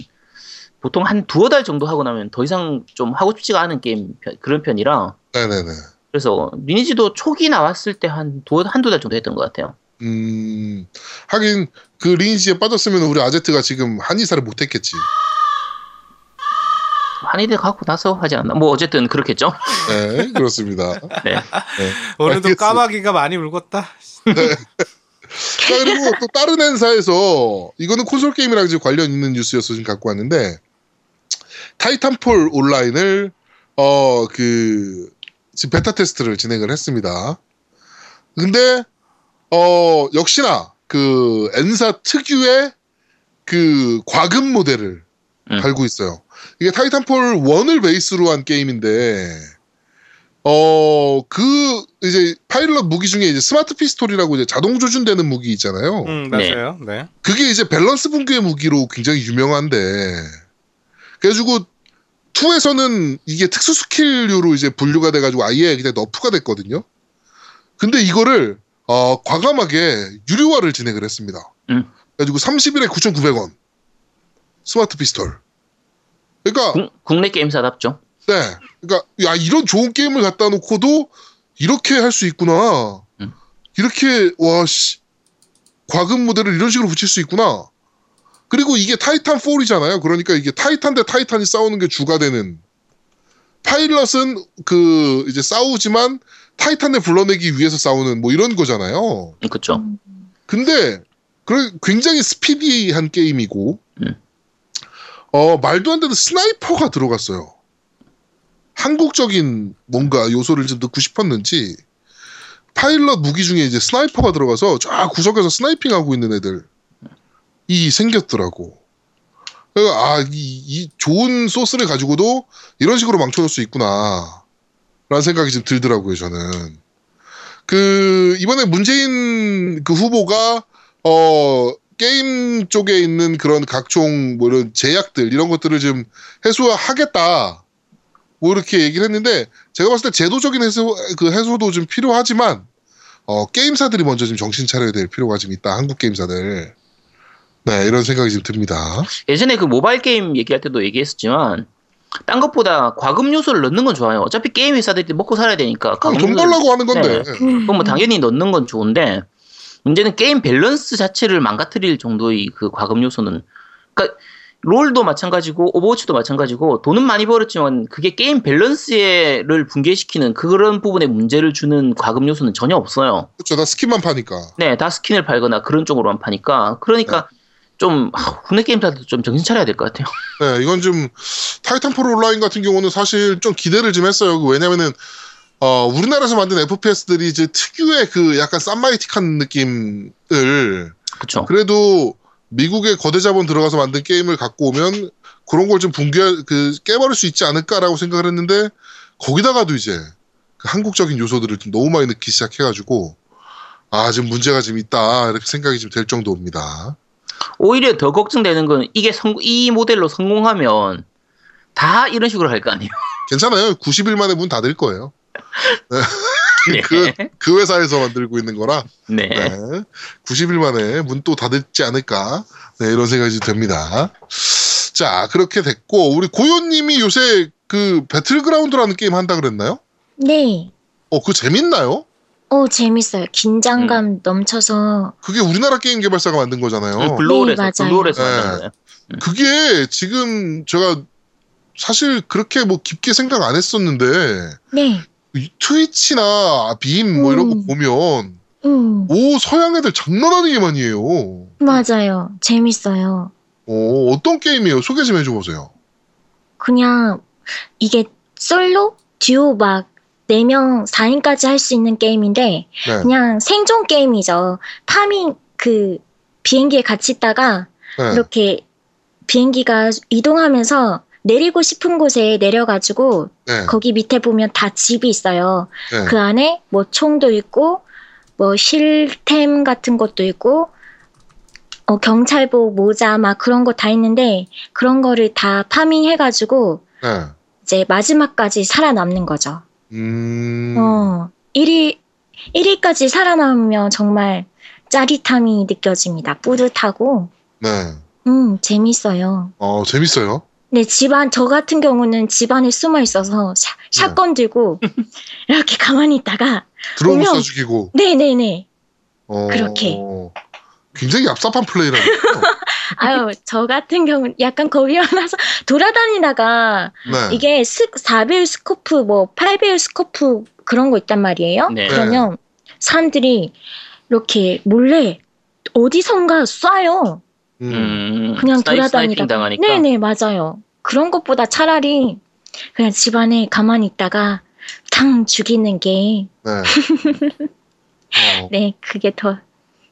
D: 보통 한 두어 달 정도 하고 나면 더 이상 좀 하고 싶지가 않은 게임 편- 그런 편이라
A: 네네네.
D: 그래서 리니지도 초기 나왔을 때 한두 한두 달 정도 했던 것 같아요.
A: 음, 하긴 그 리니지에 빠졌으면 우리 아제트가 지금 한의사를 못했겠지.
D: 한이들 갖고 나서 하지 않나? 뭐 어쨌든 그렇겠죠.
A: 네, 그렇습니다.
D: 네.
B: 오늘도
A: 알겠습니다.
B: 까마귀가 많이 울었다.
A: 자, 그리고 또 다른 행사에서 이거는 콘솔 게임이랑 지금 관련 있는 뉴스여서 지금 갖고 왔는데 타이탄폴 온라인을 어 그 지금 베타 테스트를 진행을 했습니다. 근데 어 역시나 그 엔사 특유의 그 과금 모델을
D: 음.
A: 달고 있어요. 이게 Titanfall 1을 베이스로 한 게임인데 어 그 이제 파일럿 무기 중에 이제 smart pistol이라고 이제 자동 조준되는 무기 있잖아요.
B: 음,
D: 네.
B: 맞아요. 네.
A: 그게 이제 밸런스 붕괴 무기로 굉장히 유명한데 그래가지고 2에서는 이게 특수 skill류로 이제 분류가 돼가지고 아예 그냥 nerf가 됐거든요. 근데 이거를 어, 과감하게 유료화를 진행을 했습니다.
D: 음.
A: 그래가지고 30일에 9,900원 smart pistol. 그러니까
D: 국, 국내 게임사답죠.
A: 네. 그러니까 야 이런 좋은 게임을 갖다 놓고도 이렇게 할 수 있구나.
D: 음.
A: 이렇게 와 씨 과금 모델을 이런 식으로 붙일 수 있구나. 그리고 이게 Titanfall이잖아요. 그러니까 이게 타이탄 대 Titan이 싸우는 게 주가 되는. 파일럿은 그 이제 싸우지만 타이탄을 불러내기 위해서 싸우는 뭐 이런 거잖아요.
D: 음.
A: 근데 그 굉장히 스피디한 게임이고
D: 음.
A: 어 말도 안 되는 sniper가 들어갔어요. 한국적인 뭔가 요소를 좀 넣고 싶었는지 파일럿 무기 중에 이제 sniper가 들어가서 쫙 구석에서 sniping 하고 있는 애들 이 생겼더라고. 아, 이, 이 좋은 소스를 가지고도 이런 식으로 망쳐놓을 수 있구나. 라는 생각이 좀 들더라고요, 저는. 그, 이번에 문재인 그 후보가, 어, 게임 쪽에 있는 그런 각종 뭐 이런 제약들, 이런 것들을 좀 해소하겠다. 뭐 이렇게 얘기를 했는데, 제가 봤을 때 제도적인 해소, 그 해소도 좀 필요하지만, 어, 게임사들이 먼저 좀 정신 차려야 될 필요가 좀 있다. 한국 게임사들. 네, 이런 생각이 좀 듭니다.
D: 예전에 그 모바일 게임 얘기할 때도 얘기했었지만 딴 것보다 과금 요소를 넣는 건 좋아요. 어차피 게임 회사들이 먹고 살아야 되니까
A: 그럼
D: 과금
A: 돈 벌라고 하는 건데.
C: 음.
D: 그건 뭐 당연히 넣는 건 좋은데 문제는 게임 밸런스 자체를 망가뜨릴 정도의 그 과금 요소는 그러니까 롤도 마찬가지고 오버워치도 마찬가지고 돈은 많이 벌었지만 그게 게임 밸런스를 붕괴시키는 그런 부분에 문제를 주는 과금 요소는 전혀 없어요.
A: 그렇죠. 나 skin만 파니까.
D: 네, 다 skin을 팔거나 그런 쪽으로만 파니까 그러니까 좀 아, 국내 게임사도 좀 정신 차려야 될 것 같아요.
A: 네, 이건 좀 타이탄폴 온라인 같은 경우는 사실 좀 기대를 좀 했어요. 그 왜냐면은 어, 우리나라에서 만든 FPS들이 이제 특유의 그 약간 쌈마이틱한 느낌을
D: 그렇죠.
A: 그래도 미국의 거대 자본 들어가서 만든 게임을 갖고 오면 그런 걸 좀 붕괴 그 깨버릴 수 있지 않을까라고 생각을 했는데 거기다가도 이제 그 한국적인 요소들을 좀 너무 많이 넣기 시작해가지고 아 지금 문제가 좀 있다 이렇게 생각이 좀 될 정도입니다.
D: 오히려 더 걱정되는 건 이게 성, 이 모델로 성공하면 다 이런 식으로 할 거 아니에요.
A: 괜찮아요. 90일 만에 문 닫을 거예요.
D: 네.
A: 그, 그 회사에서 만들고 있는 거라
D: 네.
A: 네. 90일 만에 문 또 닫을지 않을까 네, 이런 생각이 좀 듭니다. 자 그렇게 됐고 우리 고요님이 요새 그 배틀그라운드라는 게임 한다 그랬나요?
C: 네.
A: 어 그거 재밌나요?
C: 어, 재밌어요. 긴장감 넘쳐서.
A: 그게 우리나라 게임 개발사가 만든 거잖아요.
D: 음, 블루홀에서
C: 네, 맞아요.
D: 블루홀에서
A: 네.
D: 만든 거예요.
A: 그게 지금 제가 사실 그렇게 뭐 깊게 생각 안 했었는데
C: 네.
A: 이 트위치나 빔 뭐 이런 거
C: 음.
A: 보면
C: 음,
A: 오 서양 애들 장난 아니게 많이 해요.
C: 맞아요. 재밌어요.
A: 오 어떤 게임이에요? 소개 좀 해줘 보세요.
C: 그냥 이게 솔로, 듀오 막 4명, 4인까지 할 수 있는 게임인데
A: 네.
C: 그냥 생존 게임이죠. 파밍 그 비행기에 같이 있다가
A: 네.
C: 이렇게 비행기가 이동하면서 내리고 싶은 곳에 내려가지고
A: 네.
C: 거기 밑에 보면 다 집이 있어요.
A: 네.
C: 그 안에 뭐 총도 있고 뭐 실템 같은 것도 있고 어, 경찰복 모자 막 그런 거 다 있는데 그런 거를 다 파밍해가지고
A: 네.
C: 이제 마지막까지 살아남는 거죠.
A: 음.
C: 어, 1위 1위까지 살아남으면 정말 짜릿함이 느껴집니다. 뿌듯하고
A: 네.
C: 음 재밌어요.
A: 어 재밌어요.
C: 네, 집안, 저 같은 경우는 집안에 숨어 있어서 샤, 샷건 들고 이렇게 가만히 있다가,
A: 드론 쏴 죽이고.
C: 네네네.
A: 어,
C: 그렇게.
A: 굉장히 얍삽한 플레이라는 거.
C: 아유, 저 같은 경우는 약간 겁이 많아서 돌아다니다가
A: 네.
C: 이게 스, 4배율 scope, 뭐 8배율 scope 그런 거 있단 말이에요.
D: 네.
C: 그러면 사람들이 이렇게 몰래 어디선가 쏴요.
A: 음.
D: 음,
C: 그냥 돌아다니다. 네네, 맞아요. 그런 것보다 차라리 그냥 집안에 가만히 있다가 탕 죽이는 게
A: 네. 어,
C: 네, 그게 더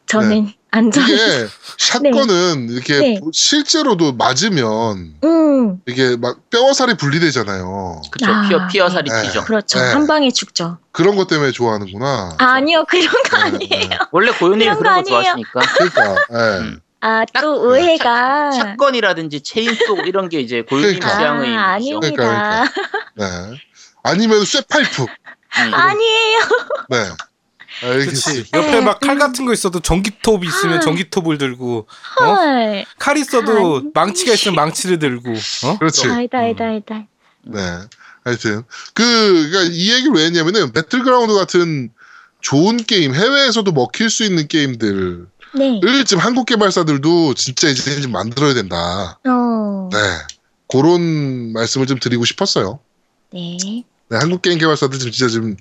C: 저는 안전.
A: 이게 샷건은 이렇게
C: 네.
A: 실제로도 맞으면
C: 음,
A: 이게 막 뼈와 살이 분리되잖아요.
D: 그쵸.
C: 아,
D: 피어, 피어 살이
A: 네.
D: 튀죠.
C: 그렇죠.
A: 네.
C: 한 방에 죽죠.
A: 그런 것 때문에 좋아하는구나.
C: 아 니요, 그런 거
A: 네,
C: 아니에요.
A: 네.
D: 원래 고현님이
C: 그런 거
D: 그런 거
C: 아니에요.
D: 좋아하시니까.
A: 그러니까. 예.
D: 음.
C: 아, 딱또 오해가.
D: shotgun이라든지 chainsaw 이런 게 이제 고현님
A: 그러니까.
D: 취향의
C: 아. 아닙니다.
A: 네. 아니면 쇠파이프.
D: 음.
C: 아니에요.
A: 네.
B: 그렇지.
A: 알겠습니다.
B: 옆에 막칼
C: 음.
B: 같은 거 있어도 전기톱 있으면
C: 아.
B: 전기톱을 들고 어?
C: 헐.
B: 칼 있어도
C: 아니.
B: 망치가 있으면 망치를 들고 어?
A: 그렇지.
C: 아이다, 아이다, 아이다.
A: 네. 하여튼 그 그러니까 이 얘기를 왜 했냐면은 배틀그라운드 같은 좋은 게임 해외에서도 먹힐 수 있는 게임들 을
C: 네.
A: 지금 한국 개발사들도 진짜 이제 좀 만들어야 된다.
C: 어.
A: 네. 그런 말씀을 좀 드리고 싶었어요.
C: 네.
A: 네, 한국 게임 개발사들 좀 진짜 좀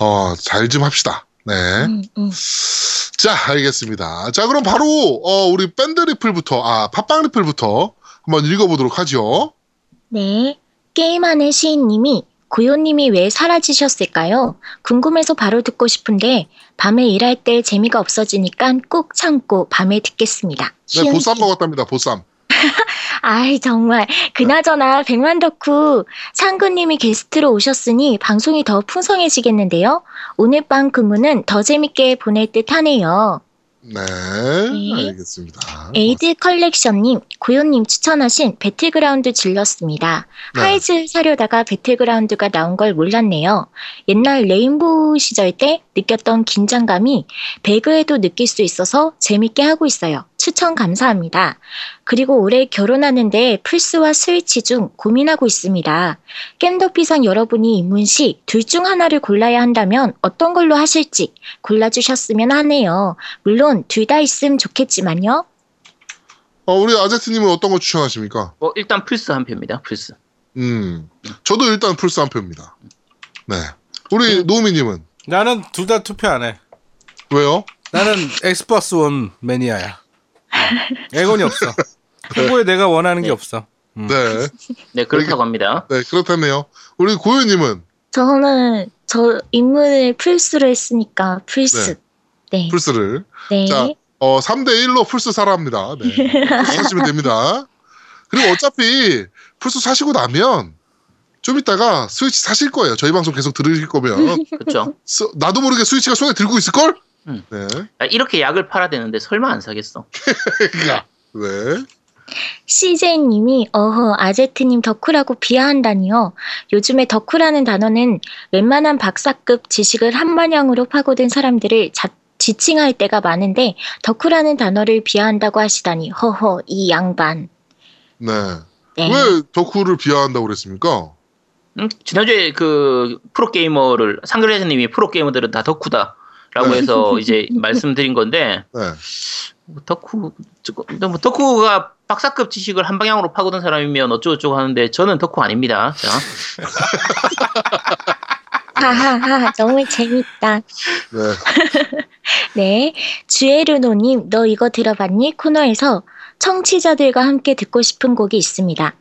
A: 어, 잘 좀 합시다. 네.
C: 음, 음.
A: 자, 알겠습니다. 자, 그럼 바로 어, 우리 밴드 리플부터 아, 팟빵 리플부터 한번 읽어보도록 하죠.
C: 네. 게임하는 시인님이 고요님이 왜 사라지셨을까요? 궁금해서 바로 듣고 싶은데 밤에 일할 때 재미가 없어지니까 꼭 참고 밤에 듣겠습니다.
A: 네, 보쌈
C: 씨.
A: 먹었답니다. 보쌈.
C: 아이 정말 그나저나 백만 덕후 상구님이 게스트로 오셨으니 방송이 더 풍성해지겠는데요. 오늘 밤 근무는 더 재밌게 보낼 듯하네요.
A: 네,
C: 네.
A: 알겠습니다.
C: 에이드 컬렉션님, 고요님 추천하신 배틀그라운드 질렀습니다.
A: 네.
C: 하이즈 사려다가 배틀그라운드가 나온 걸 몰랐네요. 옛날 레인보우 시절 때 느꼈던 긴장감이 배그에도 느낄 수 있어서 재밌게 하고 있어요. 추천 감사합니다. 그리고 올해 결혼하는데 플스와 스위치 중 고민하고 있습니다. 겜덕비상 여러분이 입문 시 둘 중 하나를 골라야 한다면 어떤 걸로 하실지 골라주셨으면 하네요. 물론 둘 다 있음 좋겠지만요.
A: 어, 우리 아제트님은 어떤 거 추천하십니까?
D: 뭐 일단 플스 한 표입니다. 플스.
A: 음, 저도 일단 플스 한 표입니다. 네. 우리 노우미님은
B: 나는 둘 다 투표 안 해.
A: 왜요?
B: 나는 엑스박스 원 매니아야. 엑원이 없어. 후보에 내가 원하는 게 없어. 음.
A: 네,
D: 네 그렇다고 합니다.
A: 네 그렇다네요. 우리 고유님은
C: 저는 저 입문을 플스로 했으니까 플스. 네.
A: 플스를
C: 네.
A: 자, 어 3대 1로 플스 사라 합니다. 네, 플스 사시면 됩니다. 그리고 어차피 플스 사시고 나면 좀 이따가 스위치 사실 거예요. 저희 방송 계속 들으실 거면
D: 그렇죠.
A: 스- 나도 모르게 스위치가 손에 들고 있을 걸.
D: 음.
A: 네,
D: 아, 이렇게 약을 팔아야 되는데 설마 안 사겠어.
A: 그러니까 네.
C: CJ님이 어허 아제트님 덕후라고 비하한다니요. 요즘에 덕후라는 단어는 웬만한 박사급 지식을 한마냥으로 파고든 사람들을 자, 지칭할 때가 많은데 덕후라는 단어를 비하한다고 하시다니 허허 이 양반.
A: 네.
C: 네.
A: 왜 덕후를 비하한다고 그랬습니까?
D: 음, 지난주에 그 프로게이머를 상그레즈님이 프로게이머들은 다 덕후다 라고
A: 네.
D: 해서 이제 말씀드린 건데
A: 네.
D: 뭐 덕후 저거 뭐 덕후가 박사급 지식을 한 방향으로 파고든 사람이면 어쩌고저쩌고 하는데 저는 덕후 아닙니다. 자,
C: 하하하, 너무 재밌다.
A: 네.
C: 네. 주에르노님, 너 이거 들어봤니? 코너에서 청취자들과 함께 듣고 싶은 곡이 있습니다.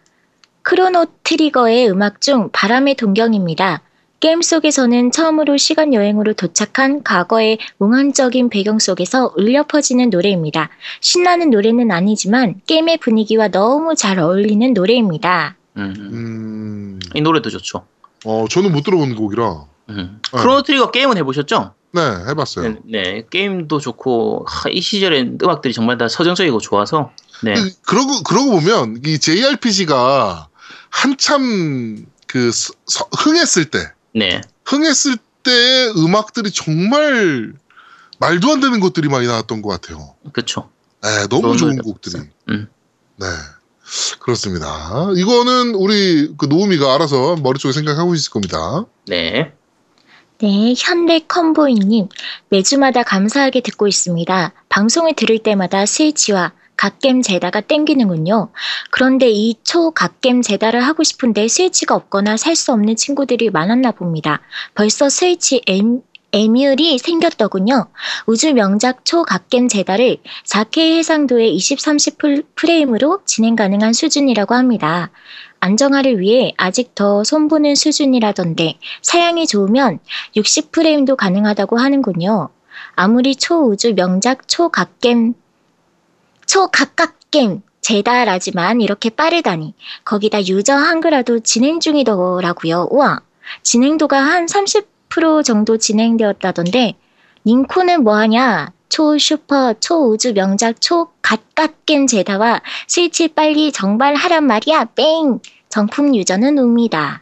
C: 크로노 트리거의 음악 중 바람의 동경입니다. 게임 속에서는 처음으로 시간 여행으로 도착한 과거의 몽환적인 배경 속에서 울려 퍼지는 노래입니다. 신나는 노래는 아니지만 게임의 분위기와 너무 잘 어울리는 노래입니다.
D: 음.
A: 음,
D: 이 노래도 좋죠.
A: 어, 저는 못 들어본 곡이라.
D: 음.
A: 어.
D: 크로노 트리거 게임은 해보셨죠?
A: 네, 해봤어요.
D: 네, 네, 게임도 좋고 하, 이 시절에 음악들이 정말 다 서정적이고 좋아서 네,
A: 그- 그러고, 그러고 보면, 이 JRPG가 한참 그, 서- 서- 흥했을 때,
D: 네,
A: 흥했을 때의 음악들이 정말 말도 안 되는 것들이 많이 나왔던 것 같아요.
D: 그렇죠.
A: 네, 너무 좋은 곡들이.
D: 음.
A: 네. 그렇습니다. 이거는 우리 그 노우미가 알아서 머릿속에 생각하고 있을 겁니다.
D: 네,
C: 네, 현대 컴보이님, 매주마다 감사하게 듣고 있습니다. 방송을 들을 때마다 스위치와 갓겜 제다가 땡기는군요. 그런데 이 초 갓겜 제다를 하고 싶은데 스위치가 없거나 살 수 없는 친구들이 많았나 봅니다. 벌써 스위치 엠, 에뮬이 생겼더군요. 우주 명작 초 갓겜 제다를 4K 해상도의 20, 30 풀- 프레임으로 진행 가능한 수준이라고 합니다. 안정화를 위해 아직 더 손보는 수준이라던데 사양이 좋으면 60프레임도 가능하다고 하는군요. 아무리 초우주 명작 초각겜, 초각각겜 제다라지만 이렇게 빠르다니. 거기다 유저 한글화도 진행 중이더라고요. 우와. 진행도가 한 30% 정도 진행되었다던데 닌코는 뭐하냐? 초 슈퍼 초우주 명작 초갓갓겜 제다와 스위치 빨리 정발하란 말이야. 뺑. 정품 유저는 웁니다.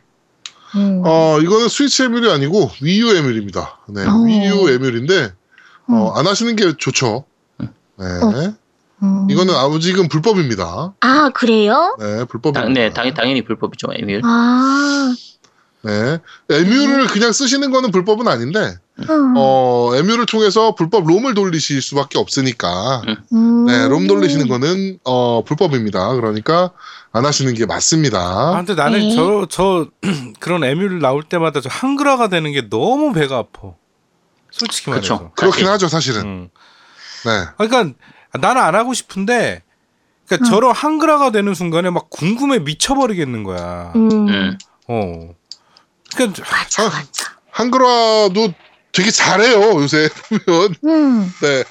C: 음.
A: 어, 이거는 스위치 에뮬이 아니고 위유 에뮬입니다. 네,
C: 어.
A: 위유 에뮬인데, 어,
C: 음.
A: 안 하시는 게 좋죠. 네.
C: 어. 음.
A: 이거는 아직은 불법입니다.
C: 아 그래요?
A: 네, 불법입니다.
D: 당, 네, 당연, 당연히 불법이죠, 에밀.
C: 아
A: 네. 에뮬을 그냥 쓰시는 거는 불법은 아닌데,
C: 음.
A: 어, 에뮬을 통해서 불법 롬을 돌리실 수밖에 없으니까,
C: 음.
A: 네, 롬 돌리시는 거는, 어, 불법입니다. 그러니까, 안 하시는 게
B: 아,
A: 맞습니다.
B: 근데 나는
C: 네.
B: 저, 저, 그런 에뮬 나올 때마다 저 한글화가 되는 게 너무 배가 아파. 솔직히. 말해서.
A: 그렇긴
D: 사실.
A: 하죠, 사실은.
B: 응.
A: 네.
B: 아, 그러니까 나는 안 하고 싶은데, 그러니까
C: 응.
B: 저런 한글화가 되는 순간에 막 궁금해 미쳐버리겠는 거야.
C: 음.
D: 음.
B: 어. 그러니까
C: 맞아
A: 아.
C: 맞아.
A: 한글화도 되게 잘해요, 요새 보면.
C: 음.
A: 네.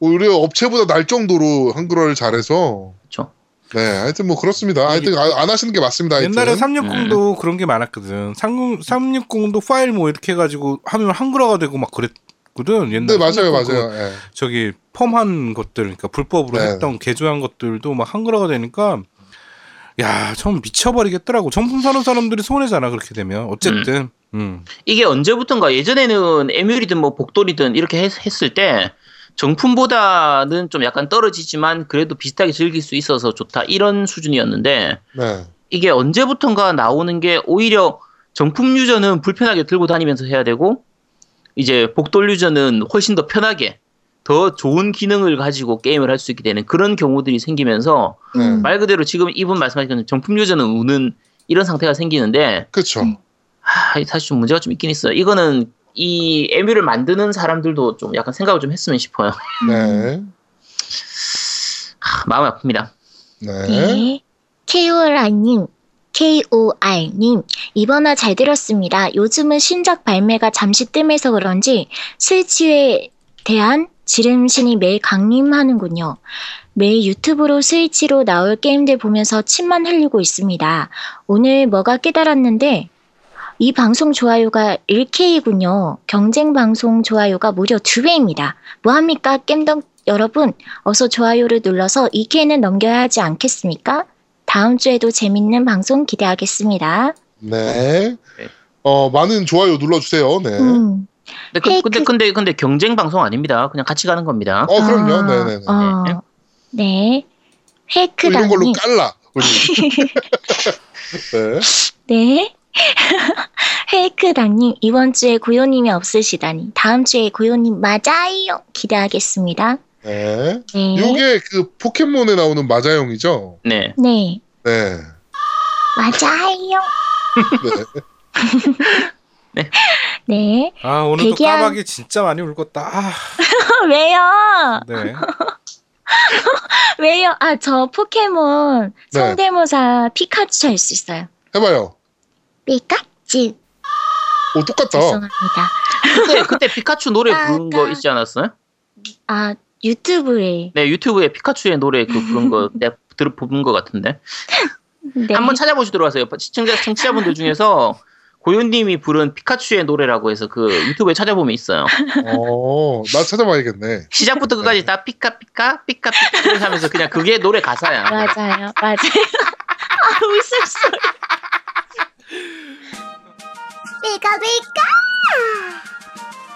A: 우리 업체보다 날 정도로 한글화를 잘해서.
D: 그쵸.
A: 네, 하여튼 뭐 그렇습니다. 하여튼 아- 안 하시는 게 맞습니다. 하여튼.
B: 옛날에 360도 그런 게 많았거든. 360, 360도 파일 뭐 이렇게 해가지고 하면 한글화가 되고 막 그랬 거든. 옛날에
A: 네, 맞아요,
B: 360
A: 맞아요.
B: 그
A: 예.
B: 저기 펌한 것들, 그러니까 불법으로
A: 네.
B: 했던 개조한 것들도 막 한글화가 되니까 야, 좀 미쳐버리겠더라고. 정품 사는 사람들이 손해잖아 그렇게 되면. 어쨌든, 음,
D: 이게 언제부턴가 예전에는 에뮬이든 뭐 복돌이든 이렇게 했, 했을 때 정품보다는 좀 약간 떨어지지만 그래도 비슷하게 즐길 수 있어서 좋다 이런 수준이었는데
A: 네.
D: 이게 언제부턴가 나오는 게 오히려 정품 유저는 불편하게 들고 다니면서 해야 되고 이제 복돌 유저는 훨씬 더 편하게 더 좋은 기능을 가지고 게임을 할 수 있게 되는 그런 경우들이 생기면서
A: 네.
C: 음.
D: 말 그대로 지금 이분 말씀하신 정품 유저는 우는 이런 상태가 생기는데
A: 그쵸.
C: 음.
D: 하, 사실 좀 문제가 좀 있긴 있어요. 이거는 이 에뮤를 만드는 사람들도 좀 약간 생각을 좀 했으면 싶어요.
A: 네.
D: 하, 마음이 아픕니다.
A: 네.
C: 네. KOR님, KOR님, 이번화 잘 들었습니다. 요즘은 신작 발매가 잠시 뜸해서 그런지 스위치에 대한 지름신이 매일 강림하는군요. 매일 유튜브로 스위치로 나올 게임들 보면서 침만 흘리고 있습니다. 오늘 뭐가 깨달았는데 이 방송 좋아요가 1K군요. 경쟁 방송 좋아요가 무려 2배입니다. 뭐합니까? 겜덕 여러분, 어서 좋아요를 눌러서 2K는 넘겨야 하지 않겠습니까? 다음 주에도 재밌는 방송 기대하겠습니다.
A: 네. 어, 많은 좋아요 눌러주세요. 네.
C: 음,
D: 근데, 그,
C: 페이크.
D: 근데 근데 근데 경쟁 방송 아닙니다. 그냥 같이 가는 겁니다.
A: 어, 그럼요.
C: 아,
A: 네네네.
C: 어, 네.
A: 또 이런 걸로. 깔라. 우리. 네.
C: 네. 페이크당님, 이번 주에 고요님이 없으시다니. 다음 주에 고요님 맞아요. 기대하겠습니다.
A: 네.
C: 네.
A: 요게 그 포켓몬에 나오는 마자용이죠?
D: 네.
C: 네.
A: 네.
C: 맞아요.
A: 네.
C: 네.
B: 아 오늘도
C: 대기한-
B: 까마귀 진짜 많이 울었다. 아,
C: 왜요?
B: 네.
C: 왜요? 아, 저 포켓몬
A: 네.
C: 성대모사 피카츄 할 수 있어요.
A: 해봐요.
C: 피카츄.
A: 오 똑같다.
C: 죄송합니다.
D: 그때, 그때 피카츄 노래 부른 거
C: 까까.
D: 있지 않았어요?
C: 아, 유튜브에.
D: 네, 유튜브에 피카츄의 노래 그 부른 거 내가 들어 부른 거 같은데.
C: 네.
D: 한번 찾아보시도록 하세요. 시청자, 청취자분들 중에서 고윤님이 부른 피카츄의 노래라고 해서 그 유튜브에 찾아보면 있어요.
A: 어, 나 찾아봐야겠네.
D: 시작부터 끝까지 다 피카 피카 피카 피카 하면서 그냥 그게 노래 가사야.
C: 맞아요. 맞아요. 아, 웃음소리.
F: 피카 피카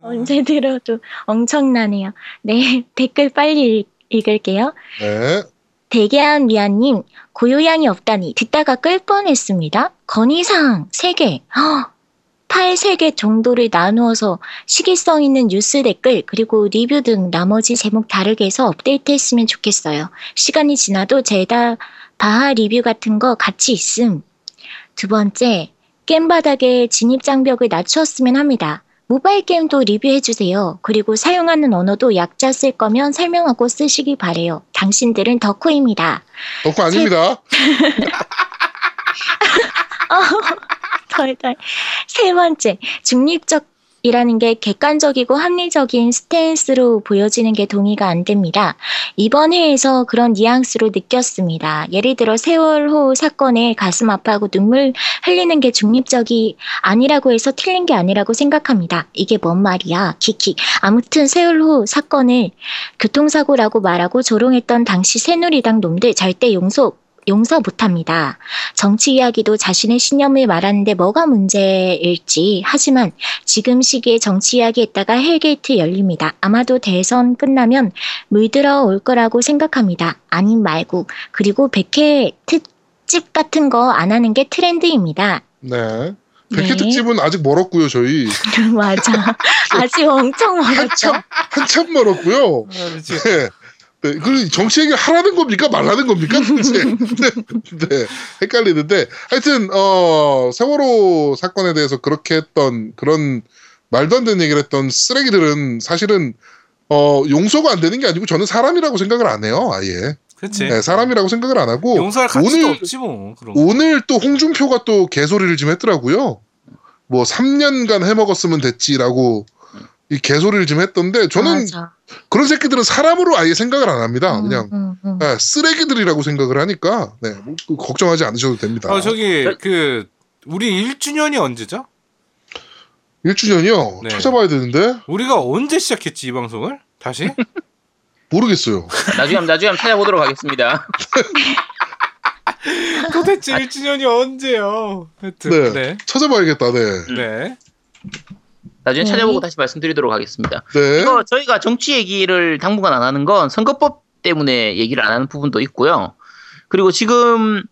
C: 언제 들어도 엄청나네요. 네, 댓글 빨리 읽- 읽을게요.
A: 네.
C: 대게한 미아님, 고요양이 없다니 듣다가 끌 뻔했습니다. 건의사항 3개, 팔 3개 정도를 나누어서 시기성 있는 뉴스 댓글, 그리고 리뷰 등 나머지 제목 다르게 해서 업데이트 했으면 좋겠어요. 시간이 지나도 제다 바하 리뷰 같은 거 같이 있음. 두 번째, 게임 바닥에 진입 장벽을 낮추었으면 합니다. 모바일 게임도 리뷰해주세요. 그리고 사용하는 언어도 약자 쓸 거면 설명하고 쓰시기 바래요. 당신들은 덕후입니다.
A: 덕후 아닙니다.
C: 덜덜. 세 번째, 중립적 이라는 게 객관적이고 합리적인 스탠스로 보여지는 게 동의가 안 됩니다. 이번 회에서 그런 뉘앙스로 느꼈습니다. 예를 들어 세월호 사건에 가슴 아파하고 눈물 흘리는 게 중립적이 아니라고 해서 틀린 게 아니라고 생각합니다. 이게 뭔 말이야? 키키. 아무튼 세월호 사건을 교통사고라고 말하고 조롱했던 당시 새누리당 놈들 절대 용서 용서 못합니다. 정치 이야기도 자신의 신념을 말하는데 뭐가 문제일지 하지만 지금 시기에 정치 이야기 했다가 hell gate 열립니다. 아마도 대선 끝나면 물들어 올 거라고 생각합니다. 아님 말고 그리고 백회 특집 같은 거 안 하는 게 트렌드입니다.
A: 네. 백회
C: 네.
A: 특집은 아직 멀었고요, 저희.
C: 맞아. 아직 엄청 멀었죠.
A: 한참, 한참 멀었고요.
B: 아, 미치-
A: 네. 네. 그 정치 얘기를 하라는 겁니까? 말라는 겁니까? 네. 네. 헷갈리는데. 하여튼, 어, 세월호 사건에 대해서 그렇게 했던 그런 말도 안 되는 얘기를 했던 쓰레기들은 사실은 어, 용서가 안 되는 게 아니고 저는 사람이라고 생각을 안 해요, 아예.
B: 그치.
A: 네, 사람이라고 생각을 안 하고.
B: 용서할 가치도
A: 오늘-
B: 없지 뭐. 그런 거.
A: 오늘 또 홍준표가 또 개소리를 좀 했더라고요. 뭐 3년간 해먹었으면 됐지라고 이 개소리를 좀 했던데 저는
C: 맞아.
A: 그런 새끼들은 사람으로 아예 생각을 안 합니다.
C: 음,
A: 그냥
C: 음, 음.
A: 네, 쓰레기들이라고 생각을 하니까 네, 뭐 걱정하지 않으셔도 됩니다.
B: 아 저기
D: 저-
B: 그 우리 1주년이 언제죠?
A: 1주년이요?
B: 네.
A: 찾아봐야 되는데
B: 우리가 언제 시작했지 이 방송을? 다시?
A: 모르겠어요.
D: 나중에 한번 나중에 한번 찾아보도록 하겠습니다.
B: 도대체 1주년이 언제요? 하여튼
A: 네.
B: 네.
A: 찾아봐야겠다. 네.
B: 네.
D: 나중에
C: 네.
D: 찾아보고 다시 말씀드리도록 하겠습니다.
A: 네.
D: 이거 저희가 정치 얘기를 당분간 안 하는 건 선거법 때문에 얘기를 안 하는 부분도 있고요. 그리고 지금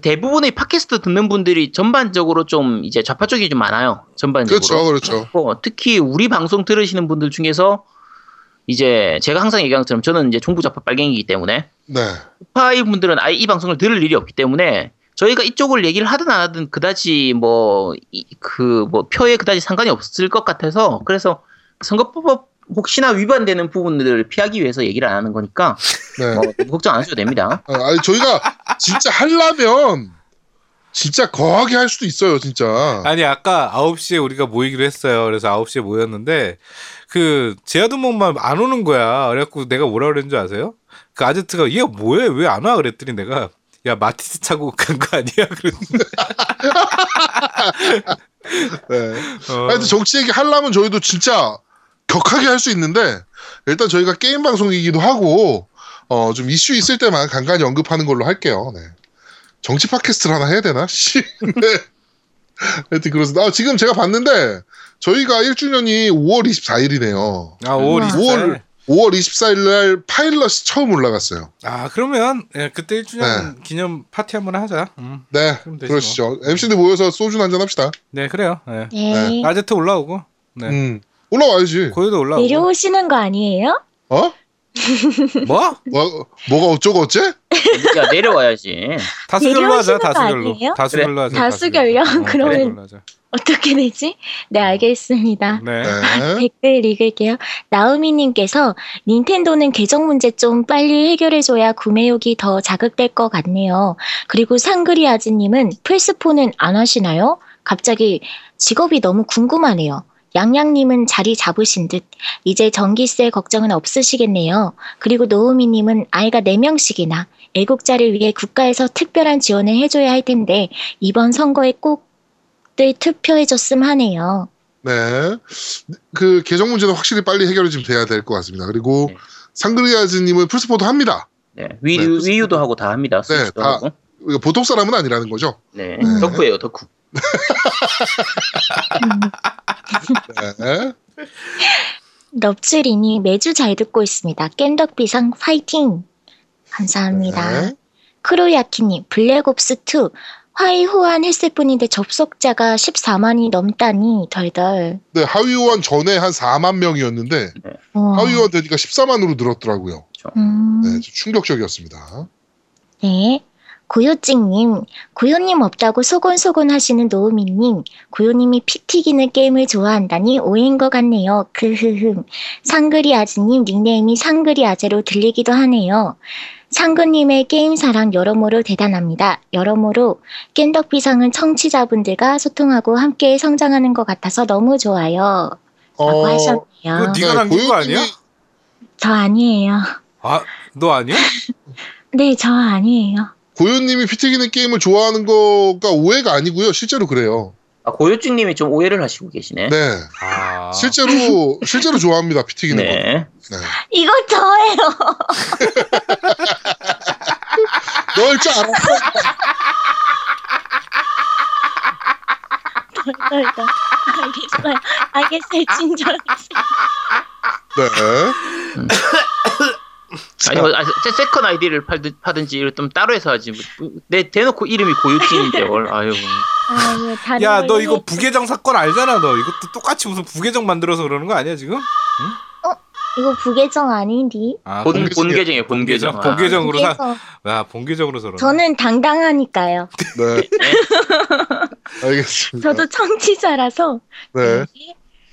D: 대부분의 팟캐스트 듣는 분들이 전반적으로 좀 이제 좌파 쪽이 좀 많아요. 전반적으로.
A: 그렇죠, 그렇죠.
D: 어, 특히 우리 방송 들으시는 분들 중에서 이제 제가 항상 얘기하는 것처럼 저는 이제 종부 좌파 빨갱이기 때문에
A: 네.
D: 우파의 분들은 아예 이 방송을 들을 일이 없기 때문에 저희가 이쪽을 얘기를 하든 안 하든 그다지 뭐그뭐 표에 그다지 상관이 없을 것 같아서 그래서 선거법 혹시나 위반되는 부분들을 피하기 위해서 얘기를 안 하는 거니까
A: 네.
D: 뭐 걱정 안 하셔도 됩니다.
A: 아, 아니 저희가 진짜 하려면 진짜 거하게 할 수도 있어요, 진짜.
B: 아니 아까 9시에 우리가 모이기로 했어요. 그래서 9시에 모였는데 그 제아도목만 안 오는 거야. 그래갖고 내가 뭐라 그랬는 줄 아세요? 그 아제트가 얘 뭐해 왜 안 와? 그랬더니 내가 야 마티즈 타고 간 거 아니야? 그랬는데
A: 네.
B: 어,
A: 하여튼 정치 얘기 하려면 저희도 진짜 격하게 할 수 있는데 일단 저희가 게임 방송이기도 하고 어 좀 이슈 있을 때만 간간히 언급하는 걸로 할게요. 네. 정치 팟캐스트를 하나 해야 되나? 씨. 네. 하여튼 그렇습니다. 아, 지금 제가 봤는데 저희가 1주년이 5월 24일이네요.
B: 아 5월 24일.
A: 5월 5월 24일 날 파일럿이 처음 올라갔어요.
B: 아 그러면 예, 그때 1주년
A: 네.
B: 기념 파티 한번 하자. 음.
A: 네, 그러시죠. MC들 모여서 소주 한잔 합시다.
B: 네 그래요. 예.
C: 네.
B: 아제트 올라오고 네.
A: 음, 올라와야지.
B: 고요도 올라오고.
C: 내려오시는 거 아니에요?
A: 어?
B: 뭐?
A: 뭐, 뭐가 어쩌고 어째?
D: 야 내려와야지.
B: 다수결로 하자. 다수결로.
C: 아니에요?
B: 다수결로 하자.
C: 다수결요?
B: 어,
C: 그러면-. 어떻게 되지? 네, 알겠습니다.
B: 네.
A: 네.
C: 댓글 읽을게요. 나우미님께서 닌텐도는 계정 문제 좀 빨리 해결해줘야 구매욕이 더 자극될 것 같네요. 그리고 상그리 아즈님은 플스4는 안 하시나요? 갑자기 직업이 너무 궁금하네요. 양양님은 자리 잡으신 듯 이제 전기세 걱정은 없으시겠네요. 그리고 노우미님은 아이가 4명씩이나 애국자를 위해 국가에서 특별한 지원을 해줘야 할 텐데 이번 선거에 꼭들 투표해줬음 하네요.
A: 네. 그 계정 문제는 확실히 빨리 해결이 좀 돼야 될 것 같습니다. 그리고
D: 네.
A: 상그리아즈님은 플스포도 합니다.
D: 네. 위,
A: 네,
D: 위유도 하고 다 합니다. 스위치도
A: 다.
D: 하고.
A: 보통 사람은 아니라는 거죠.
D: 네.
C: 음.
D: 덕후예요 덕후.
A: 네.
C: 럽츠리니 매주 잘 듣고 있습니다. 깸덕비상 파이팅! 감사합니다.
A: 네.
C: 크로야키님 블랙옵스2 화이 호환 했을 뿐인데 접속자가 14만이 넘다니 덜덜.
A: 네, 하위 호환 전에 한 4만 명이었는데
C: 어,
A: 하위 호환 되니까 14만으로 늘었더라고요.
C: 음,
A: 네, 좀 충격적이었습니다.
C: 네. 고요찡님, 고요님 없다고 소곤소곤 하시는 노우미님, 고요님이 피 튀기는 게임을 좋아한다니 오해인 것 같네요. 크흐흠. 상그리 아즈님 닉네임이 상그리 아재로 들리기도 하네요. 상그님의 게임 사랑 여러모로 대단합니다. 여러모로 깬덕비상은 청취자분들과 소통하고 함께 성장하는 것 같아서 너무 좋아요. 라고 하셨네요.
B: 그거 네가 남긴 거 아니야?
C: 저 아니에요.
B: 아, 너 아니야?
C: 네, 저 아니에요.
A: 고요님이 피튀기는 게임을 좋아하는 거가 오해가 아니고요. 실제로 그래요.
D: 아 고요증님이 좀 오해를 하시고 계시네.
A: 네.
B: 아.
A: 실제로 실제로 좋아합니다. 피튀기는 거.
D: 네.
A: 네.
C: 이거 저예요.
A: 넣을 줄 알았어.
C: 덜덜덜. 알겠어요. 알겠어요. 진정하세요.
A: 네.
D: 아니 뭐 아, 세- second 아이디를 팔든, 파든지 좀 따로 해서 하지. 뭐, 내 대놓고 이름이 고요증인데 뭘. 아유.
C: 아유, 다른
B: 야, 너
C: 걸로
B: 이거
C: 해-
B: 부계정 사건 알잖아, 너. 이것도 똑같이 무슨 부계정 만들어서 그러는 거 아니야, 지금?
C: 이거 부계정 아닌디?
B: 아,
D: 본,
A: 본계정이야.
D: 본계정이에요 본계정.
B: 본계정. 본계정으로 사,
C: 부계정.
B: 야, 본계정으로 그러네.
C: 저는 당당하니까요.
A: 네. 알겠습니다.
C: 저도 청취자라서.
A: 네.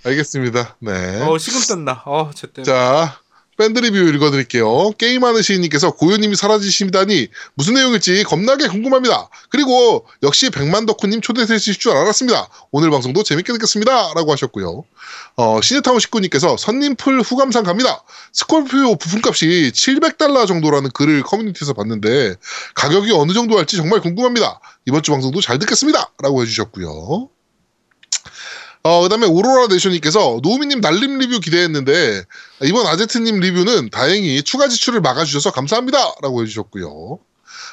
A: 알겠습니다. 네.
B: 어, 식은땀나. 어, 쟤 때문에.
A: 자, 밴드 리뷰 읽어드릴게요. 게임하는 시인님께서 고요님이 사라지신다니 무슨 내용일지 겁나게 궁금합니다. 그리고 역시 백만 덕후님 초대되실 줄 알았습니다. 오늘 방송도 재밌게 듣겠습니다. 라고 하셨고요. 어, 시네타운 식구님께서 선님풀 후감상 갑니다. 스콜피오 부품값이 700달러 정도라는 글을 커뮤니티에서 봤는데 가격이 어느 정도 할지 정말 궁금합니다. 이번 주 방송도 잘 듣겠습니다. 라고 해주셨고요. 어, 그 다음에 오로라 네이션님께서 노우미님 날림 리뷰 기대했는데 이번 아제트님 리뷰는 다행히 추가 지출을 막아주셔서 감사합니다. 라고 해주셨고요.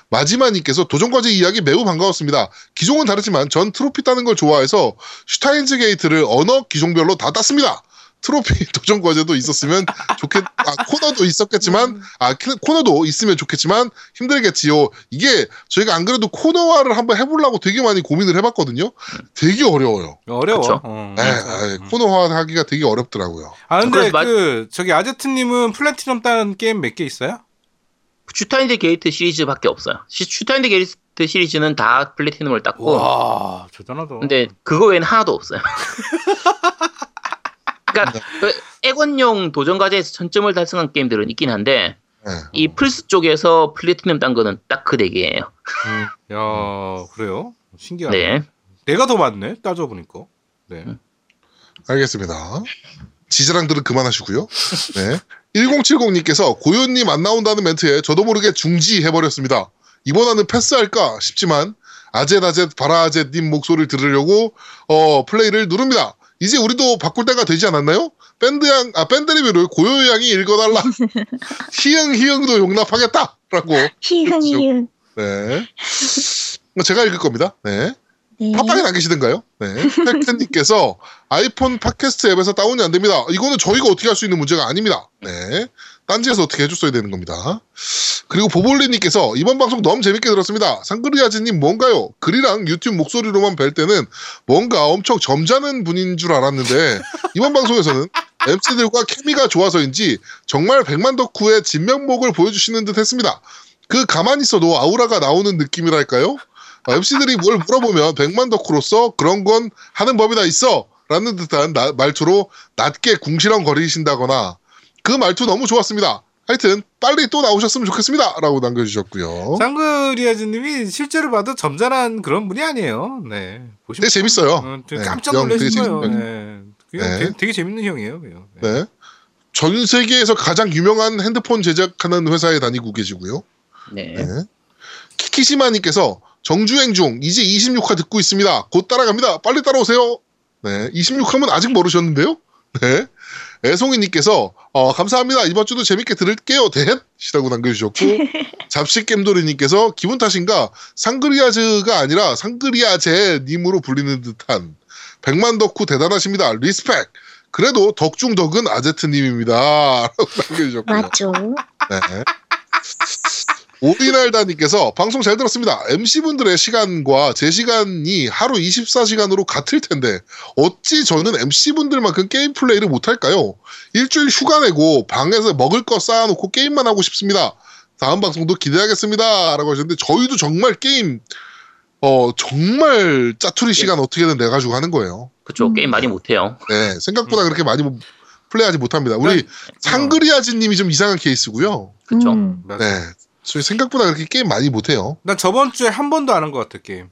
A: 마지막님께서 도전과제 이야기 매우 반가웠습니다. 기종은 다르지만 전 트로피 따는 걸 좋아해서 슈타인즈 게이트를 언어 기종별로 다 땄습니다. 트로피 도전 과제도 있었으면 좋겠, 아, 코너도 있었겠지만, 아, 키- 코너도 있으면 좋겠지만, 힘들겠지요. 이게, 저희가 안 그래도 코너화를 한번 해보려고 되게 많이 고민을 해봤거든요. 되게 어려워요.
B: 어려워. 어,
A: 네,
B: 맞아.
A: 아,
B: 음.
A: 코너화 하기가 되게 어렵더라고요.
B: 아, 근데
D: 그,
B: 저기 아제트님은 플래티넘 딴 게임 몇 개 있어요?
D: 슈타인즈 게이트 시리즈밖에 없어요. 시- 슈타인즈 게이트 시리즈는 다 platinum을 땄고.
B: 와, 대단하다.
D: 근데 그거 외에는 하나도 없어요. 그러니까 그 엑원용 도전 과제에서 천점을 달성한 게임들은 있긴 한데
A: 네.
D: 이 플스 쪽에서 플래티넘 딴 거는 딱 그 네 개예요.
B: 야, 그래요? 신기하네.
D: 네.
B: 내가 더 많네, 따져 보니까. 네.
A: 알겠습니다. 지자랑들은 그만하시고요. 네. 1070님께서 고요님 안 나온다는 멘트에 저도 모르게 중지해버렸습니다. 이번 화는 패스할까 싶지만 아젯아젯 바라아젯님 목소리를 들으려고 어, 플레이를 누릅니다. 이제 우리도 바꿀 때가 되지 않았나요? 밴드양, 아, 밴드 리뷰를 고요양이 읽어달라. 희응, 희응도 용납하겠다. 라고.
C: 희흥, 희흥.
A: 네. 제가 읽을 겁니다. 네.
C: 네.
A: 팟빵에 남기시던가요? 네. 팩트님께서 아이폰 팟캐스트 앱에서 다운이 안 됩니다. 이거는 저희가 어떻게 할 수 있는 문제가 아닙니다. 네. 딴지에서 어떻게 해줬어야 되는 겁니다. 그리고 보볼리님께서 이번 방송 너무 재밌게 들었습니다. 상그리아즈님 뭔가요? 글이랑 유튜브 목소리로만 뵐 때는 뭔가 엄청 점잖은 분인 줄 알았는데 이번 방송에서는 MC들과 케미가 좋아서인지 정말 백만 덕후의 진면목을 보여주시는 듯 했습니다. 그 가만히 있어도 아우라가 나오는 느낌이랄까요? MC들이 뭘 물어보면 백만 덕후로서 그런 건 하는 법이 다 있어! 라는 듯한 나- 말투로 낮게 궁시렁거리신다거나 그 말투 너무 좋았습니다. 하여튼 빨리 또 나오셨으면 좋겠습니다. 라고 남겨주셨고요.
B: 쌍그리아즈님이 실제로 봐도 점잖은 그런 분이 아니에요. 네. 보시면
A: 되게 재밌어요.
B: 어, 되게
A: 네,
B: 깜짝 놀라신 거예요.
A: 재밌는
B: 네.
A: 네.
B: 되게, 되게 재밌는 형이에요. 그냥. 네.
A: 네. 전 세계에서 가장 유명한 핸드폰 제작하는 회사에 다니고 계시고요.
D: 네.
A: 네. 키키시마님께서 정주행 중 이제 26화 듣고 있습니다. 곧 따라갑니다. 빨리 따라오세요. 네, 26화면 아직 모르셨는데요. 네. 애송이님께서 어, 감사합니다. 이번 주도 재밌게 들을게요. 대 시라고 남겨주셨고 잡식겜돌이님께서 기분 탓인가 상그리아즈가 아니라 상그리아제님으로 불리는 듯한 백만 덕후 대단하십니다. respect. 그래도 덕중 덕은 아제트님입니다. 라고 남겨주셨고요.
C: 맞죠.
A: 네. 오리날다님께서 방송 잘 들었습니다. MC분들의 시간과 제 시간이 하루 24시간으로 같을 텐데 어찌 저는 MC분들만큼 게임 플레이를 못할까요? 일주일 휴가 내고 방에서 먹을 거 쌓아놓고 게임만 하고 싶습니다. 다음 방송도 기대하겠습니다. 라고 하셨는데 저희도 정말 게임 어 정말 짜투리 시간 어떻게든 내 가지고 하는 거예요.
D: 그쵸.
C: 음.
D: 게임 많이 못 해요.
A: 네 생각보다 그렇게 많이 플레이하지 못합니다. 우리 상그리아즈님이 좀 이상한 케이스고요.
D: 그쵸.
C: 음.
B: 맞아.
A: 네. 저희 생각보다 그렇게 게임 많이 못해요.
B: 난 저번 주에 한 번도 안 한 것 같아 게임.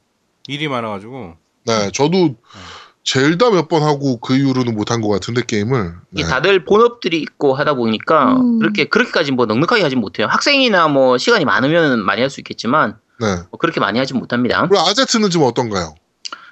B: 일이 많아가지고.
A: 네, 저도 젤다 몇 번 하고 그 이후로는 못한 것 같은데 게임을. 네.
D: 이게 다들 본업들이 있고 하다 보니까
C: 음.
D: 그렇게 그렇게까지 뭐 넉넉하게 하진 못해요. 학생이나 뭐 시간이 많으면 많이 할 수 있겠지만
A: 네.
D: 뭐 그렇게 많이 하진 못합니다.
A: 그리고 아제트는 좀 어떤가요?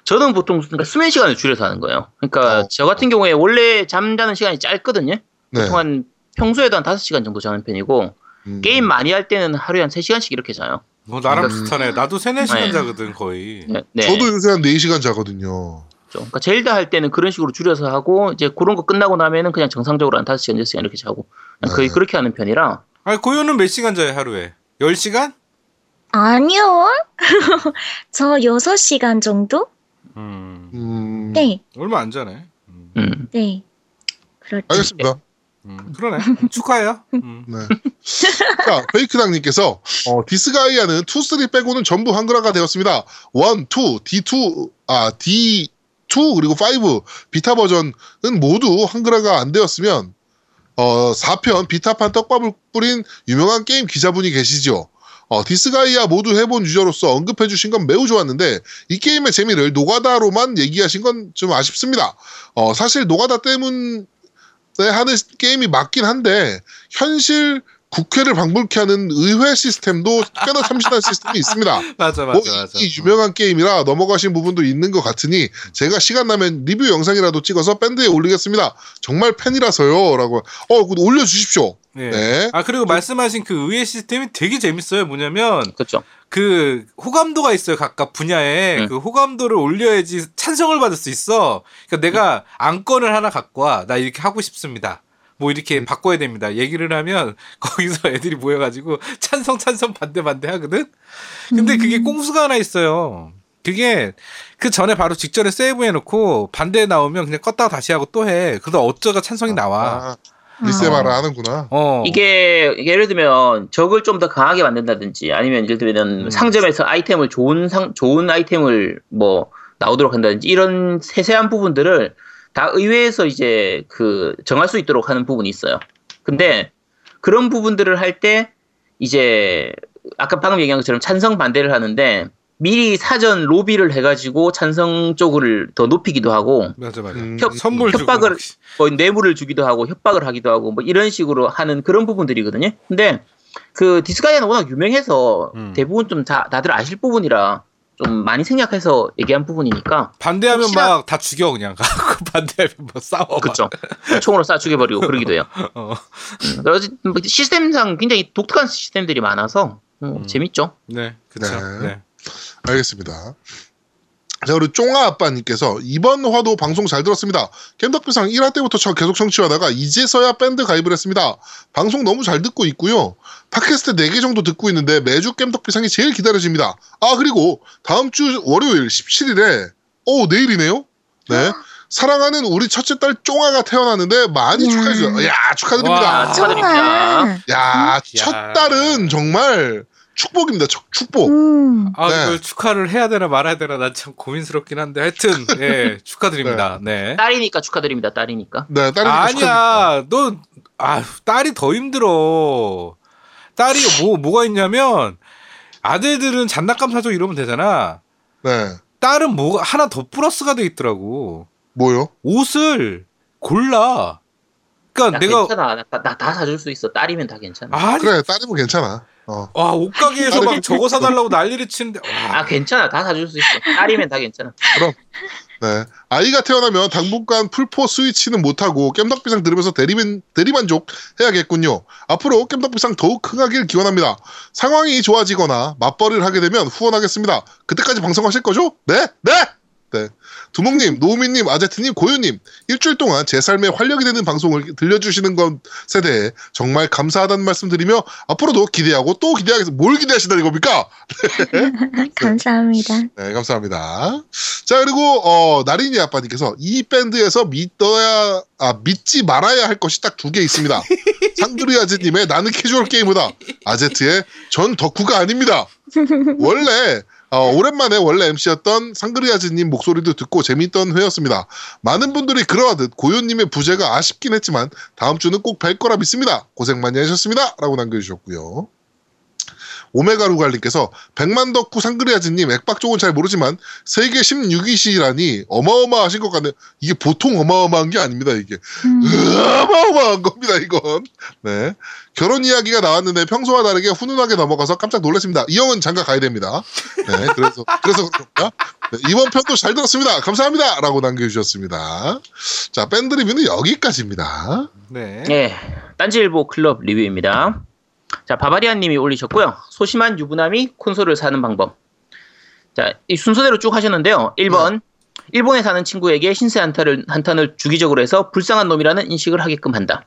D: 저는 보통 그러니까 수면 시간을 줄여서 하는 거예요. 그러니까
A: 어.
D: 저 같은 경우에 원래 잠자는 시간이 짧거든요.
A: 네.
D: 보통 한 평소에도 한 5시간 정도 자는 편이고
A: 음.
D: 게임 많이 할 때는 하루에 한 3시간씩 이렇게 자요.
B: 뭐 나랑
A: 음.
B: 비슷하네. 나도 세네 시간
D: 네.
B: 자거든 거의.
D: 네. 네.
A: 저도 요새 한 4시간 자거든요.
D: 그러니까 젤다 할 때는 그런 식으로 줄여서 하고 이제 그런 거 끝나고 나면은 그냥 정상적으로 한 5시간, 6시간 이렇게 자고 거의
A: 네.
D: 그렇게 하는 편이라
B: 아니 고요는 몇 시간 자요 하루에? 10시간?
C: 아니요. 저 6시간 정도?
B: 음.
A: 음.
C: 네.
B: 얼마 안 자네. 음.
D: 음.
C: 네. 그렇죠.
A: 알겠습니다.
B: 음, 그러네. 축하해요. 음.
A: 네. 자, 페이크당님께서 어, 디스가이아는 2, 3 빼고는 전부 한글화가 되었습니다. 1, 2, D2, 아, D2 그리고 5 비타 버전은 모두 한글화가 안 되었으면 어, 4편 비타판 떡밥을 뿌린 유명한 게임 기자분이 계시죠. 어, 디스가이아 모두 해본 유저로서 언급해주신 건 매우 좋았는데 이 게임의 재미를 노가다로만 얘기하신 건 좀 아쉽습니다. 어, 사실 노가다 때문 에 하는 게임이 맞긴 한데 현실 국회를 방불케 하는 의회 시스템도 꽤나 참신한 시스템이 있습니다.
B: 맞아
A: 뭐
B: 맞아 맞아.
A: 이 유명한 게임이라 넘어가신 부분도 있는 것 같으니 제가 시간 나면 리뷰 영상이라도 찍어서 밴드에 올리겠습니다. 정말 팬이라서요. 라고 어 그거 올려주십시오.
B: 네.
A: 네.
B: 아 그리고 말씀하신 그 의회 시스템이 되게 재밌어요. 뭐냐면
D: 그렇죠.
B: 그 호감도가 있어요. 각각 분야에
D: 음.
B: 그 호감도를 올려야지 찬성을 받을 수 있어. 그러니까 내가 안건을 하나 갖고 와. 나 이렇게 하고 싶습니다. 뭐 이렇게 바꿔야 됩니다. 얘기를 하면 거기서 애들이 모여가지고 찬성 찬성 반대 반대 하거든. 근데 그게 꽁수가 하나 있어요. 그게 그 전에 바로 직전에 세이브 해놓고 반대 나오면 그냥 껐다가 다시 하고 또 해. 그러다 어쩌다 찬성이 나와.
A: 아, 리세마라 하는구나.
B: 어.
D: 이게 예를 들면 적을 좀 더 강하게 만든다든지 아니면 예를 들면
B: 음.
D: 상점에서 아이템을 좋은 상 좋은 아이템을 뭐 나오도록 한다든지 이런 세세한 부분들을 다 의회에서 이제 그 정할 수 있도록 하는 부분이 있어요. 근데 그런 부분들을 할 때 이제 아까 방금 얘기한 것처럼 찬성 반대를 하는데 미리 사전 로비를 해가지고 찬성 쪽을 더 높이기도 하고
B: 맞아 맞아.
A: 음,
D: 협-
B: 선물
D: 협박을
B: 막.
D: 뭐 뇌물을 주기도 하고 협박을 하기도 하고 뭐 이런 식으로 하는 그런 부분들이거든요. 근데 그 디스가이아는 워낙 유명해서
B: 음.
D: 대부분 좀 다, 다들 아실 부분이라 좀 많이 생략해서 얘기한 부분이니까
B: 반대하면
D: 혹시나-
B: 막다 죽여 그냥 반대하면 뭐 싸워. 막.
D: 그쵸 총으로 쏴 죽여버리고 그러기도 해요.
B: 어.
D: 음, 뭐 시스템상 굉장히 독특한 시스템들이 많아서 음,
B: 음.
D: 재밌죠.
B: 네, 그렇죠.
A: 네.
B: 네.
A: 알겠습니다. 자, 우리 쫑아 아빠님께서 이번 화도 방송 잘 들었습니다. 겜덕비상 1화 때부터 저 계속 청취하다가 이제서야 밴드 가입을 했습니다. 방송 너무 잘 듣고 있고요. 팟캐스트 4개 정도 듣고 있는데 매주 겜덕비상이 제일 기다려집니다. 아, 그리고 다음 주 월요일 17일에, 오, 내일이네요? 네. 사랑하는 우리 첫째 딸 쫑아가 태어났는데 많이
C: 야.
A: 축하해주세요. 야, 축하드립니다.
D: 와, 축하드립니다.
A: 야, 첫 딸은 정말 축복입니다. 축- 축복.
C: 음.
B: 아,
A: 네.
B: 이걸 축하를 해야 되나 말아야 되나 난 참 고민스럽긴 한데 하여튼 예, 축하드립니다. 네.
D: 딸이니까 축하드립니다. 딸이니까.
A: 네, 딸이니까 축하드립니다.
B: 아니야, 너, 아, 딸이 더 힘들어. 딸이 뭐, 뭐가 있냐면, 아들들은 장난감 사줘 이러면 되잖아.
A: 네.
B: 딸은 뭐가, 하나 더 플러스가 돼 있더라고.
A: 뭐요?
B: 옷을 골라. 그니까
D: 야,
B: 내가,
D: 괜찮아. 나 다 사줄 수 있어. 딸이면 다 괜찮아.
B: 아,
A: 그래, 딸이면 괜찮아. 어.
B: 와, 옷가게에서 막 저거 사달라고 난리를 치는데, 와,
D: 아 괜찮아. 다 사줄 수 있어. 딸이면 다 괜찮아.
A: 네. 아이가 태어나면 당분간 풀포 스위치는 못하고 깸덕비상 들으면서 대리만, 대리만족 해야겠군요. 앞으로 깸덕비상 더욱 흥하길 기원합니다. 상황이 좋아지거나 맞벌이를 하게 되면 후원하겠습니다. 그때까지 방송하실 거죠? 네? 네! 네. 두목님, 노우미님, 아제트님, 고유님, 일주일 동안 제 삶에 활력이 되는 방송을 들려주시는 것에 대해 정말 감사하다는 말씀 드리며 앞으로도 기대하고 또 기대하겠습니다. 뭘 기대하시다는 겁니까?
C: 감사합니다.
A: 네, 감사합니다. 자, 그리고, 어, 나린이 아빠님께서 이 밴드에서 믿어야, 아, 믿지 말아야 할 것이 딱 두 개 있습니다. 상그리 아제님의 나는 캐주얼 게이머다. 아제트의 전 덕후가 아닙니다. 원래, 어, 오랜만에 원래 MC였던 상그리 아제님 목소리도 듣고 재밌던 회였습니다. 많은 분들이 그러하듯 고요님의 부재가 아쉽긴 했지만 다음 주는 꼭 뵐 거라 믿습니다. 고생 많이 하셨습니다. 라고 남겨주셨고요. 오메가 루갈님께서 백만 덕후 상그리아즈님 액박 쪽은 잘 모르지만 세계 16위시라니 어마어마하신 것 같네요. 이게 보통 어마어마한 게 아닙니다. 이게
C: 음.
A: 어마어마한 겁니다. 이건 네 결혼 이야기가 나왔는데 평소와 다르게 훈훈하게 넘어가서 깜짝 놀랐습니다. 이 형은 장가 가야 됩니다. 네 그래서 그래서 그렇습니다. 네, 이번 편도 잘 들었습니다. 감사합니다.라고 남겨주셨습니다. 자 밴드 리뷰는 여기까지입니다.
B: 네.
D: 예. 딴지일보 클럽 리뷰입니다. 자, 바바리안 님이 올리셨고요. 소심한 유부남이 콘솔을 사는 방법. 자, 이 순서대로 쭉 하셨는데요. 1번. 일본에 사는 친구에게 신세 한탄을, 한탄을 주기적으로 해서 불쌍한 놈이라는 인식을 하게끔 한다.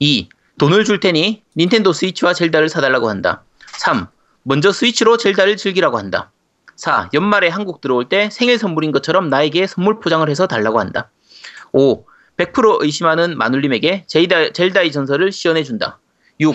D: 2. 돈을 줄 테니 닌텐도 스위치와 젤다를 사달라고 한다. 3. 먼저 스위치로 젤다를 즐기라고 한다. 4. 연말에 한국 들어올 때 생일 선물인 것처럼 나에게 선물 포장을 해서 달라고 한다. 5. 100% 의심하는 마눌님에게 젤다, 젤다의 전설을 시연해준다. 6.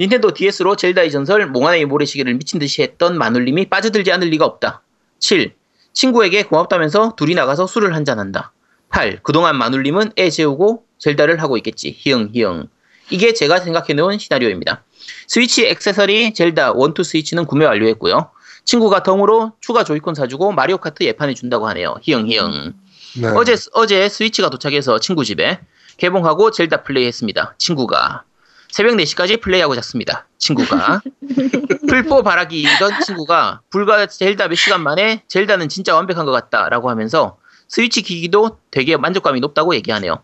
D: 닌텐도 DS로 젤다의 전설 몽환의 모래시계를 미친 듯이 했던 마눌님이 빠져들지 않을 리가 없다. 7. 친구에게 고맙다면서 둘이 나가서 술을 한잔한다. 8. 그동안 마눌님은 애 재우고 젤다를 하고 있겠지. 히응 히응. 이게 제가 생각해놓은 시나리오입니다. 스위치 액세서리 젤다 1, 2 스위치는 구매 완료했고요. 친구가 덤으로 추가 조이콘 사주고 마리오 카트 예판해 준다고 하네요. 히응 히응.
A: 네.
D: 어제 어제 스위치가 도착해서 친구 집에 개봉하고 젤다 플레이했습니다. 친구가 새벽 4시까지 플레이하고 잤습니다. 친구가 풀포 바라기이던 친구가 불과 젤다 몇 시간 만에 젤다는 진짜 완벽한 것 같다라고 하면서 스위치 기기도 되게 만족감이 높다고 얘기하네요.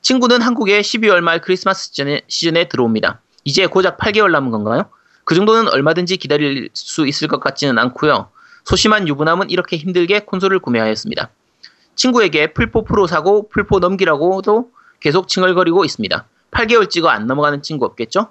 D: 친구는 한국에 12월 말 크리스마스 시즌에, 시즌에 들어옵니다. 이제 고작 8개월 남은 건가요? 그 정도는 얼마든지 기다릴 수 있을 것 같지는 않고요. 소심한 유부남은 이렇게 힘들게 콘솔을 구매하였습니다. 친구에게 풀포 프로 사고 풀포 넘기라고도 계속 칭얼거리고 있습니다. 8개월 찍어 안 넘어가는 친구 없겠죠?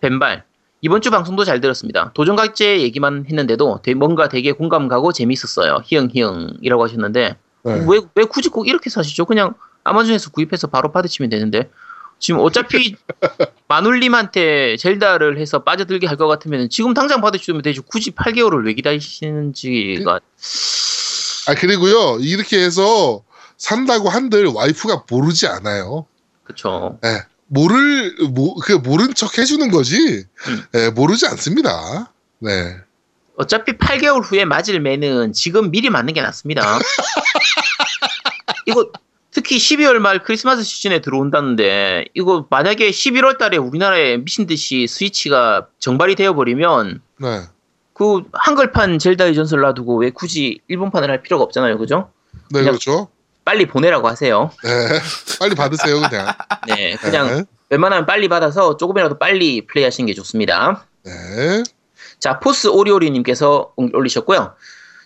D: 벤발. 이번 주 방송도 잘 들었습니다. 도전각제 얘기만 했는데도 되- 뭔가 되게 공감 가고 재밌었어요. 히응 히응이라고 하셨는데
A: 네.
D: 왜, 왜 굳이 꼭 이렇게 사시죠? 그냥 아마존에서 구입해서 바로 받으시면 되는데 지금 어차피 마눌님한테 젤다를 해서 빠져들게 할 것 같으면 지금 당장 받으시면 되죠. 굳이 8개월을 왜 기다리시는지가
A: 아 그리고요 이렇게 해서 산다고 한들 와이프가 모르지 않아요.
D: 그쵸.
A: 예, 모를 모, 그 모른 척 해주는 거지.
D: 음.
A: 예, 모르지 않습니다. 네.
D: 어차피 8개월 후에 맞을 매는 지금 미리 맞는 게 낫습니다. 이거 특히 12월 말 크리스마스 시즌에 들어온다는데 이거 만약에 11월 달에 우리나라에 미친 듯이 스위치가 정발이 되어 버리면
A: 네.
D: 그 한글판 젤다의 전설 놔두고 왜 굳이 일본판을 할 필요가 없잖아요. 그죠?
A: 네, 그렇죠.
D: 빨리 보내라고 하세요.
A: 네. 빨리 받으세요, 그냥.
D: 네, 그냥
A: 네.
D: 웬만하면 빨리 받아서 조금이라도 빨리 플레이하시는 게 좋습니다.
A: 네.
D: 자, 포스 오리오리님께서 올리셨고요.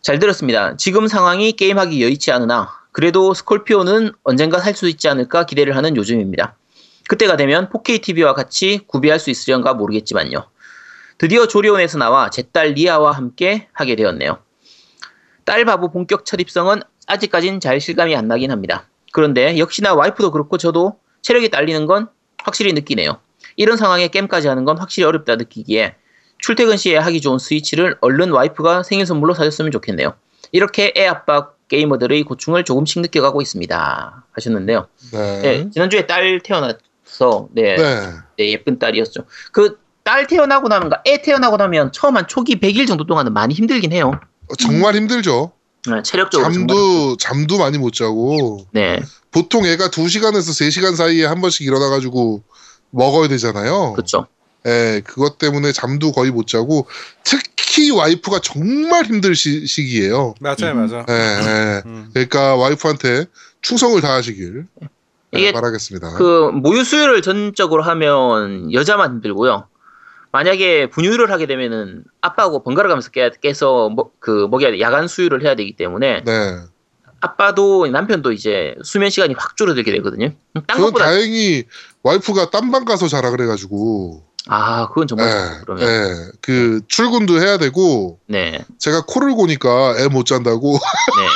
D: 잘 들었습니다. 지금 상황이 게임하기 여의치 않으나 그래도 스콜피오는 언젠가 살 수 있지 않을까 기대를 하는 요즘입니다. 그때가 되면 4K TV와 같이 구비할 수 있으련가 모르겠지만요. 드디어 조리원에서 나와 제 딸 리아와 함께 하게 되었네요. 딸 바보 본격 첫 입성은 아직까진 잘 실감이 안 나긴 합니다. 그런데 역시나 와이프도 그렇고 저도 체력이 딸리는 건 확실히 느끼네요. 이런 상황에 게임까지 하는 건 확실히 어렵다 느끼기에 출퇴근 시에 하기 좋은 스위치를 얼른 와이프가 생일 선물로 사줬으면 좋겠네요. 이렇게 애 아빠 게이머들의 고충을 조금씩 느껴가고 있습니다. 하셨는데요.
A: 네.
D: 네, 지난주에 딸 태어나서 네,
A: 네.
D: 네, 예쁜 딸이었죠. 그 딸 태어나고 나면가 애 태어나고 나면 처음 한 초기 100일 정도 동안은 많이 힘들긴 해요.
A: 어, 정말 힘들죠.
D: 네, 체력적으로 정말.
A: 잠도 잠도 많이 못 자고
D: 네,
A: 보통 애가 2시간에서 3시간 사이에 한 번씩 일어나 가지고 먹어야 되잖아요.
D: 그렇죠.
A: 예, 그것 때문에 잠도 거의 못 자고 특히 와이프가 정말 힘들 시, 시기예요.
B: 맞아요, 맞아.
A: 예, 예.
B: 음.
A: 그러니까 와이프한테 충성을 다하시길 예,
D: 이게
A: 바라겠습니다.
D: 그 모유 수유를 전적으로 하면 여자만 힘들고요. 만약에 분유를 하게 되면은 아빠하고 번갈아 가면서 깨, 깨서 뭐, 그 먹여야 돼. 야간 수유를 해야 되기 때문에
A: 네.
D: 아빠도 남편도 이제 수면 시간이 확 줄어들게 되거든요. 딴
A: 저는
D: 것보다
A: 다행히 와이프가 딴 방 가서 자라 그래가지고
D: 아 그건 정말
A: 예,
D: 그러면
A: 예. 그 출근도 해야 되고
D: 네,
A: 제가 코를 고니까 애 못 잔다고
D: 네.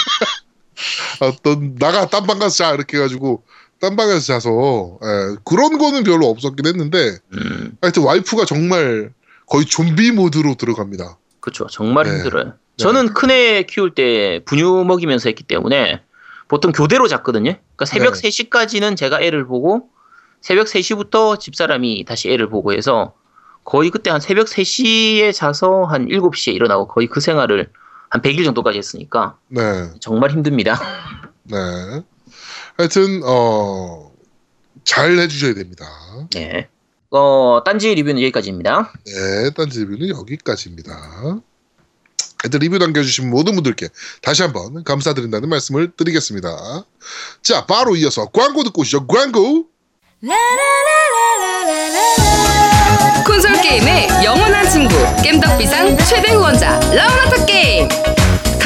A: 아, 너 나가 딴 방 가서 자 이렇게 해가지고 딴 방에서 자서 예, 그런 거는 별로 없었긴 했는데
D: 음,
A: 하여튼 와이프가 정말 거의 좀비 모드로 들어갑니다.
D: 그렇죠. 정말
A: 네.
D: 힘들어요. 저는 큰애 키울 때 분유 먹이면서 했기 때문에 보통 교대로 잤거든요. 그러니까 새벽
A: 네.
D: 3시까지는 제가 애를 보고 새벽 3시부터 집사람이 다시 애를 보고 해서 거의 그때 한 새벽 3시에 자서 한 7시에 일어나고 거의 그 생활을 한 100일 정도까지 했으니까
A: 네,
D: 정말 힘듭니다.
A: 네. 하여튼 어, 잘 해주셔야 됩니다.
D: 네. 어, 딴지 리뷰는 여기까지입니다.
A: 네, 딴지 리뷰는 여기까지입니다. 하여튼 리뷰 남겨주신 모든 분들께 다시 한번 감사드린다는 말씀을 드리겠습니다. 자, 바로 이어서 광고 듣고 오시죠. 광고!
G: 콘솔 게임의 영원한 친구 겜덕비상 최대 후원자 라운하터 게임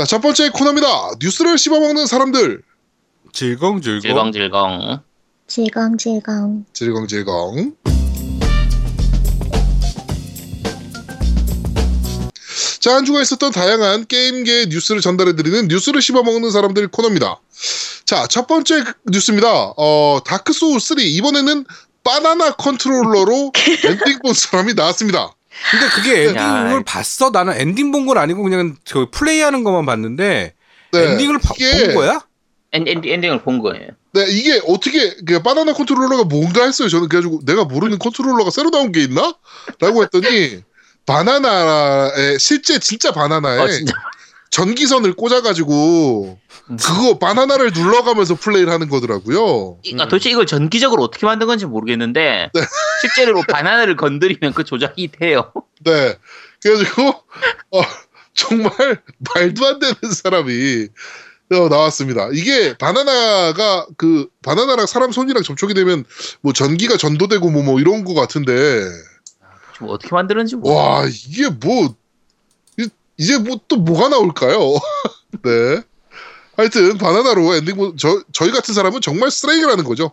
A: 자, 첫 번째 코너입니다. 뉴스를 씹어먹는 사람들.
B: 질겅질겅.
D: 질겅질겅.
C: 질겅질겅.
A: 질겅질겅. 자, 한 주가 있었던 다양한 게임계 뉴스를 전달해드리는 뉴스를 씹어먹는 사람들 코너입니다. 자, 첫 번째 뉴스입니다. 어, 다크 소울 3. 이번에는 바나나 컨트롤러로 엔딩 본 사람이 나왔습니다.
B: 근데 그게
D: 야.
B: 엔딩을 봤어? 나는 엔딩 본 건 아니고 그냥 저 플레이하는 것만 봤는데
A: 네,
B: 엔딩을 봐-
A: 이게-
B: 본 거야?
D: 엔, 엔, 엔딩을 본 거예요.
A: 네, 이게 어떻게 그 바나나 컨트롤러가 뭔가 했어요. 저는 그래가지고 내가 모르는 컨트롤러가 새로 나온 게 있나? 라고 했더니 바나나에 실제 진짜 바나나에
D: 어, 진짜.
A: 전기선을 꽂아가지고 그거 바나나를 눌러가면서 플레이를 하는 거더라고요.
D: 이- 아, 도대체 이걸 전기적으로 어떻게 만든 건지 모르겠는데
A: 네.
D: 실제로 바나나를 건드리면 그 조작이 돼요.
A: 네, 그래가지고 어, 정말 말도 안 되는 사람이 어, 나왔습니다. 이게 바나나가 그 바나나랑 사람 손이랑 접촉이 되면 뭐 전기가 전도되고 뭐, 뭐 이런 거 같은데
D: 좀 어떻게 만드는지 모르
A: 와 이게 뭐 이- 이제 뭐 또 뭐가 나올까요? 네. 하여튼 바나나로 엔딩 보- 저 저희 같은 사람은 정말 쓰레기라는 거죠.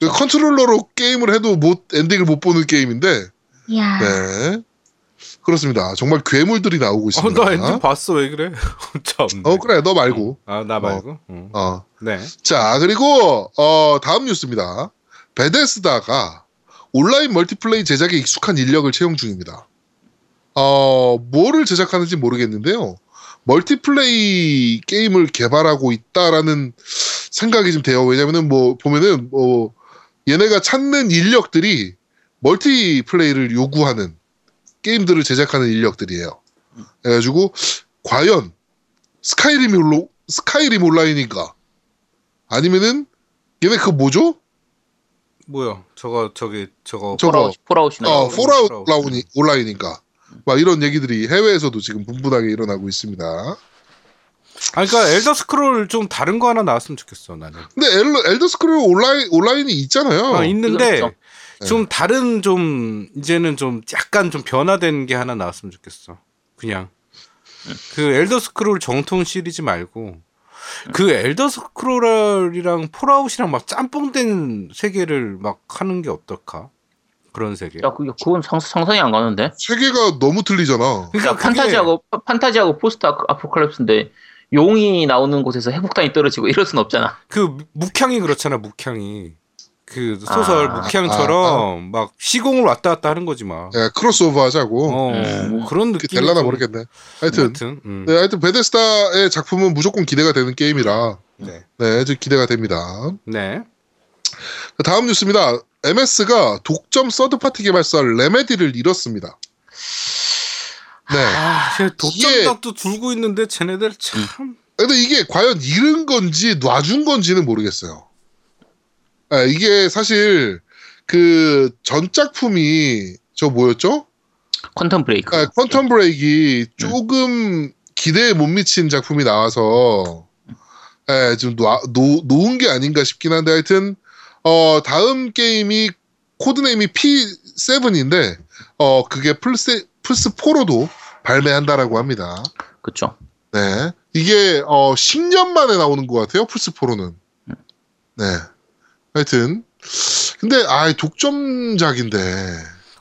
A: 그 컨트롤러로 게임을 해도 못 엔딩을 못 보는 게임인데
C: 이야.
A: 네. 그렇습니다. 정말 괴물들이 나오고
B: 어,
A: 있습니다.
B: 나 엔딩 봤어 왜 그래? 참.
A: 어, 그래 너 말고.
B: 아 나 말고. 응.
A: 어.
B: 네.
A: 자 그리고 어 다음 뉴스입니다. 베데스다가 온라인 멀티플레이 제작에 익숙한 인력을 채용 중입니다. 어 뭐를 제작하는지 모르겠는데요. 멀티플레이 게임을 개발하고 있다라는 생각이 좀 돼요. 왜냐면은 뭐 보면은 뭐 얘네가 찾는 인력들이 멀티플레이를 요구하는 게임들을 제작하는 인력들이에요. 그래가지고 과연 스카이림 올로 스카이림 온라인인가? 아니면은 얘네 그 뭐죠?
B: 뭐야? 저거 저기 저거
A: 저거
D: 폴아웃, 폴아웃이나
A: 어,
B: 폴아웃.
A: 온라인인가? 막 이런 얘기들이 해외에서도 지금 분분하게 일어나고 있습니다.
B: 아 그러니까 엘더 스크롤 좀 다른 거 하나 나왔으면 좋겠어 나는.
A: 근데 엘, 엘더 스크롤 온라인 온라인이 있잖아요.
B: 아, 있는데
D: 그렇죠.
B: 좀 다른 좀 이제는 좀 약간 좀 변화된 게 하나 나왔으면 좋겠어. 그냥 그 엘더 스크롤 정통 시리즈 말고 그 엘더 스크롤이랑 폴아웃이랑 막 짬뽕된 세계를 막 하는 게 어떨까? 그런 세계.
D: 야, 그게 그건 상, 상상이 안 가는데.
A: 세계가 너무 틀리잖아.
B: 그러니까
D: 야, 판타지하고 파- 판타지하고 포스트 아포칼립스인데 용이 나오는 곳에서 핵폭탄이 떨어지고 이럴 순 없잖아.
B: 그 묵향이 그렇잖아 묵향이 그 소설
D: 아,
B: 묵향처럼 막 시공을 왔다 갔다 하는 거지 막.
A: 예, 크로스오버 하자고.
B: 어,
D: 음.
B: 뭐 그런
A: 그게
B: 느낌.
A: 될라나 모르겠네. 하여튼
B: 하여튼. 음.
A: 네, 하여튼 베데스다의 작품은 무조건 기대가 되는 게임이라
B: 네.
A: 네, 좀 기대가 됩니다.
B: 네.
A: 다음 뉴스입니다. MS가 독점 third party 개발사 레메디를 잃었습니다. 네.
B: 아, 독점각도 들고 있는데 쟤네들 참.
A: 근데 이게 과연 잃은 건지 놔준 건지는 모르겠어요. 아, 이게 사실 그 전작품이 저 뭐였죠?
D: 퀀텀 브레이크.
A: 아, 퀀텀 브레이크 조금 기대에 못 미친 작품이 나와서 예, 좀 놓, 놓, 놓은 게 아닌가 싶긴 한데 하여튼 어, 다음 게임이 codename이 P7인데 어, 그게 플스 플스 4로도 발매한다라고 합니다.
D: 그렇죠.
A: 네. 이게 어 10년 만에 나오는 것 같아요. 플스 4로는. 네. 하여튼 근데 아 독점작인데.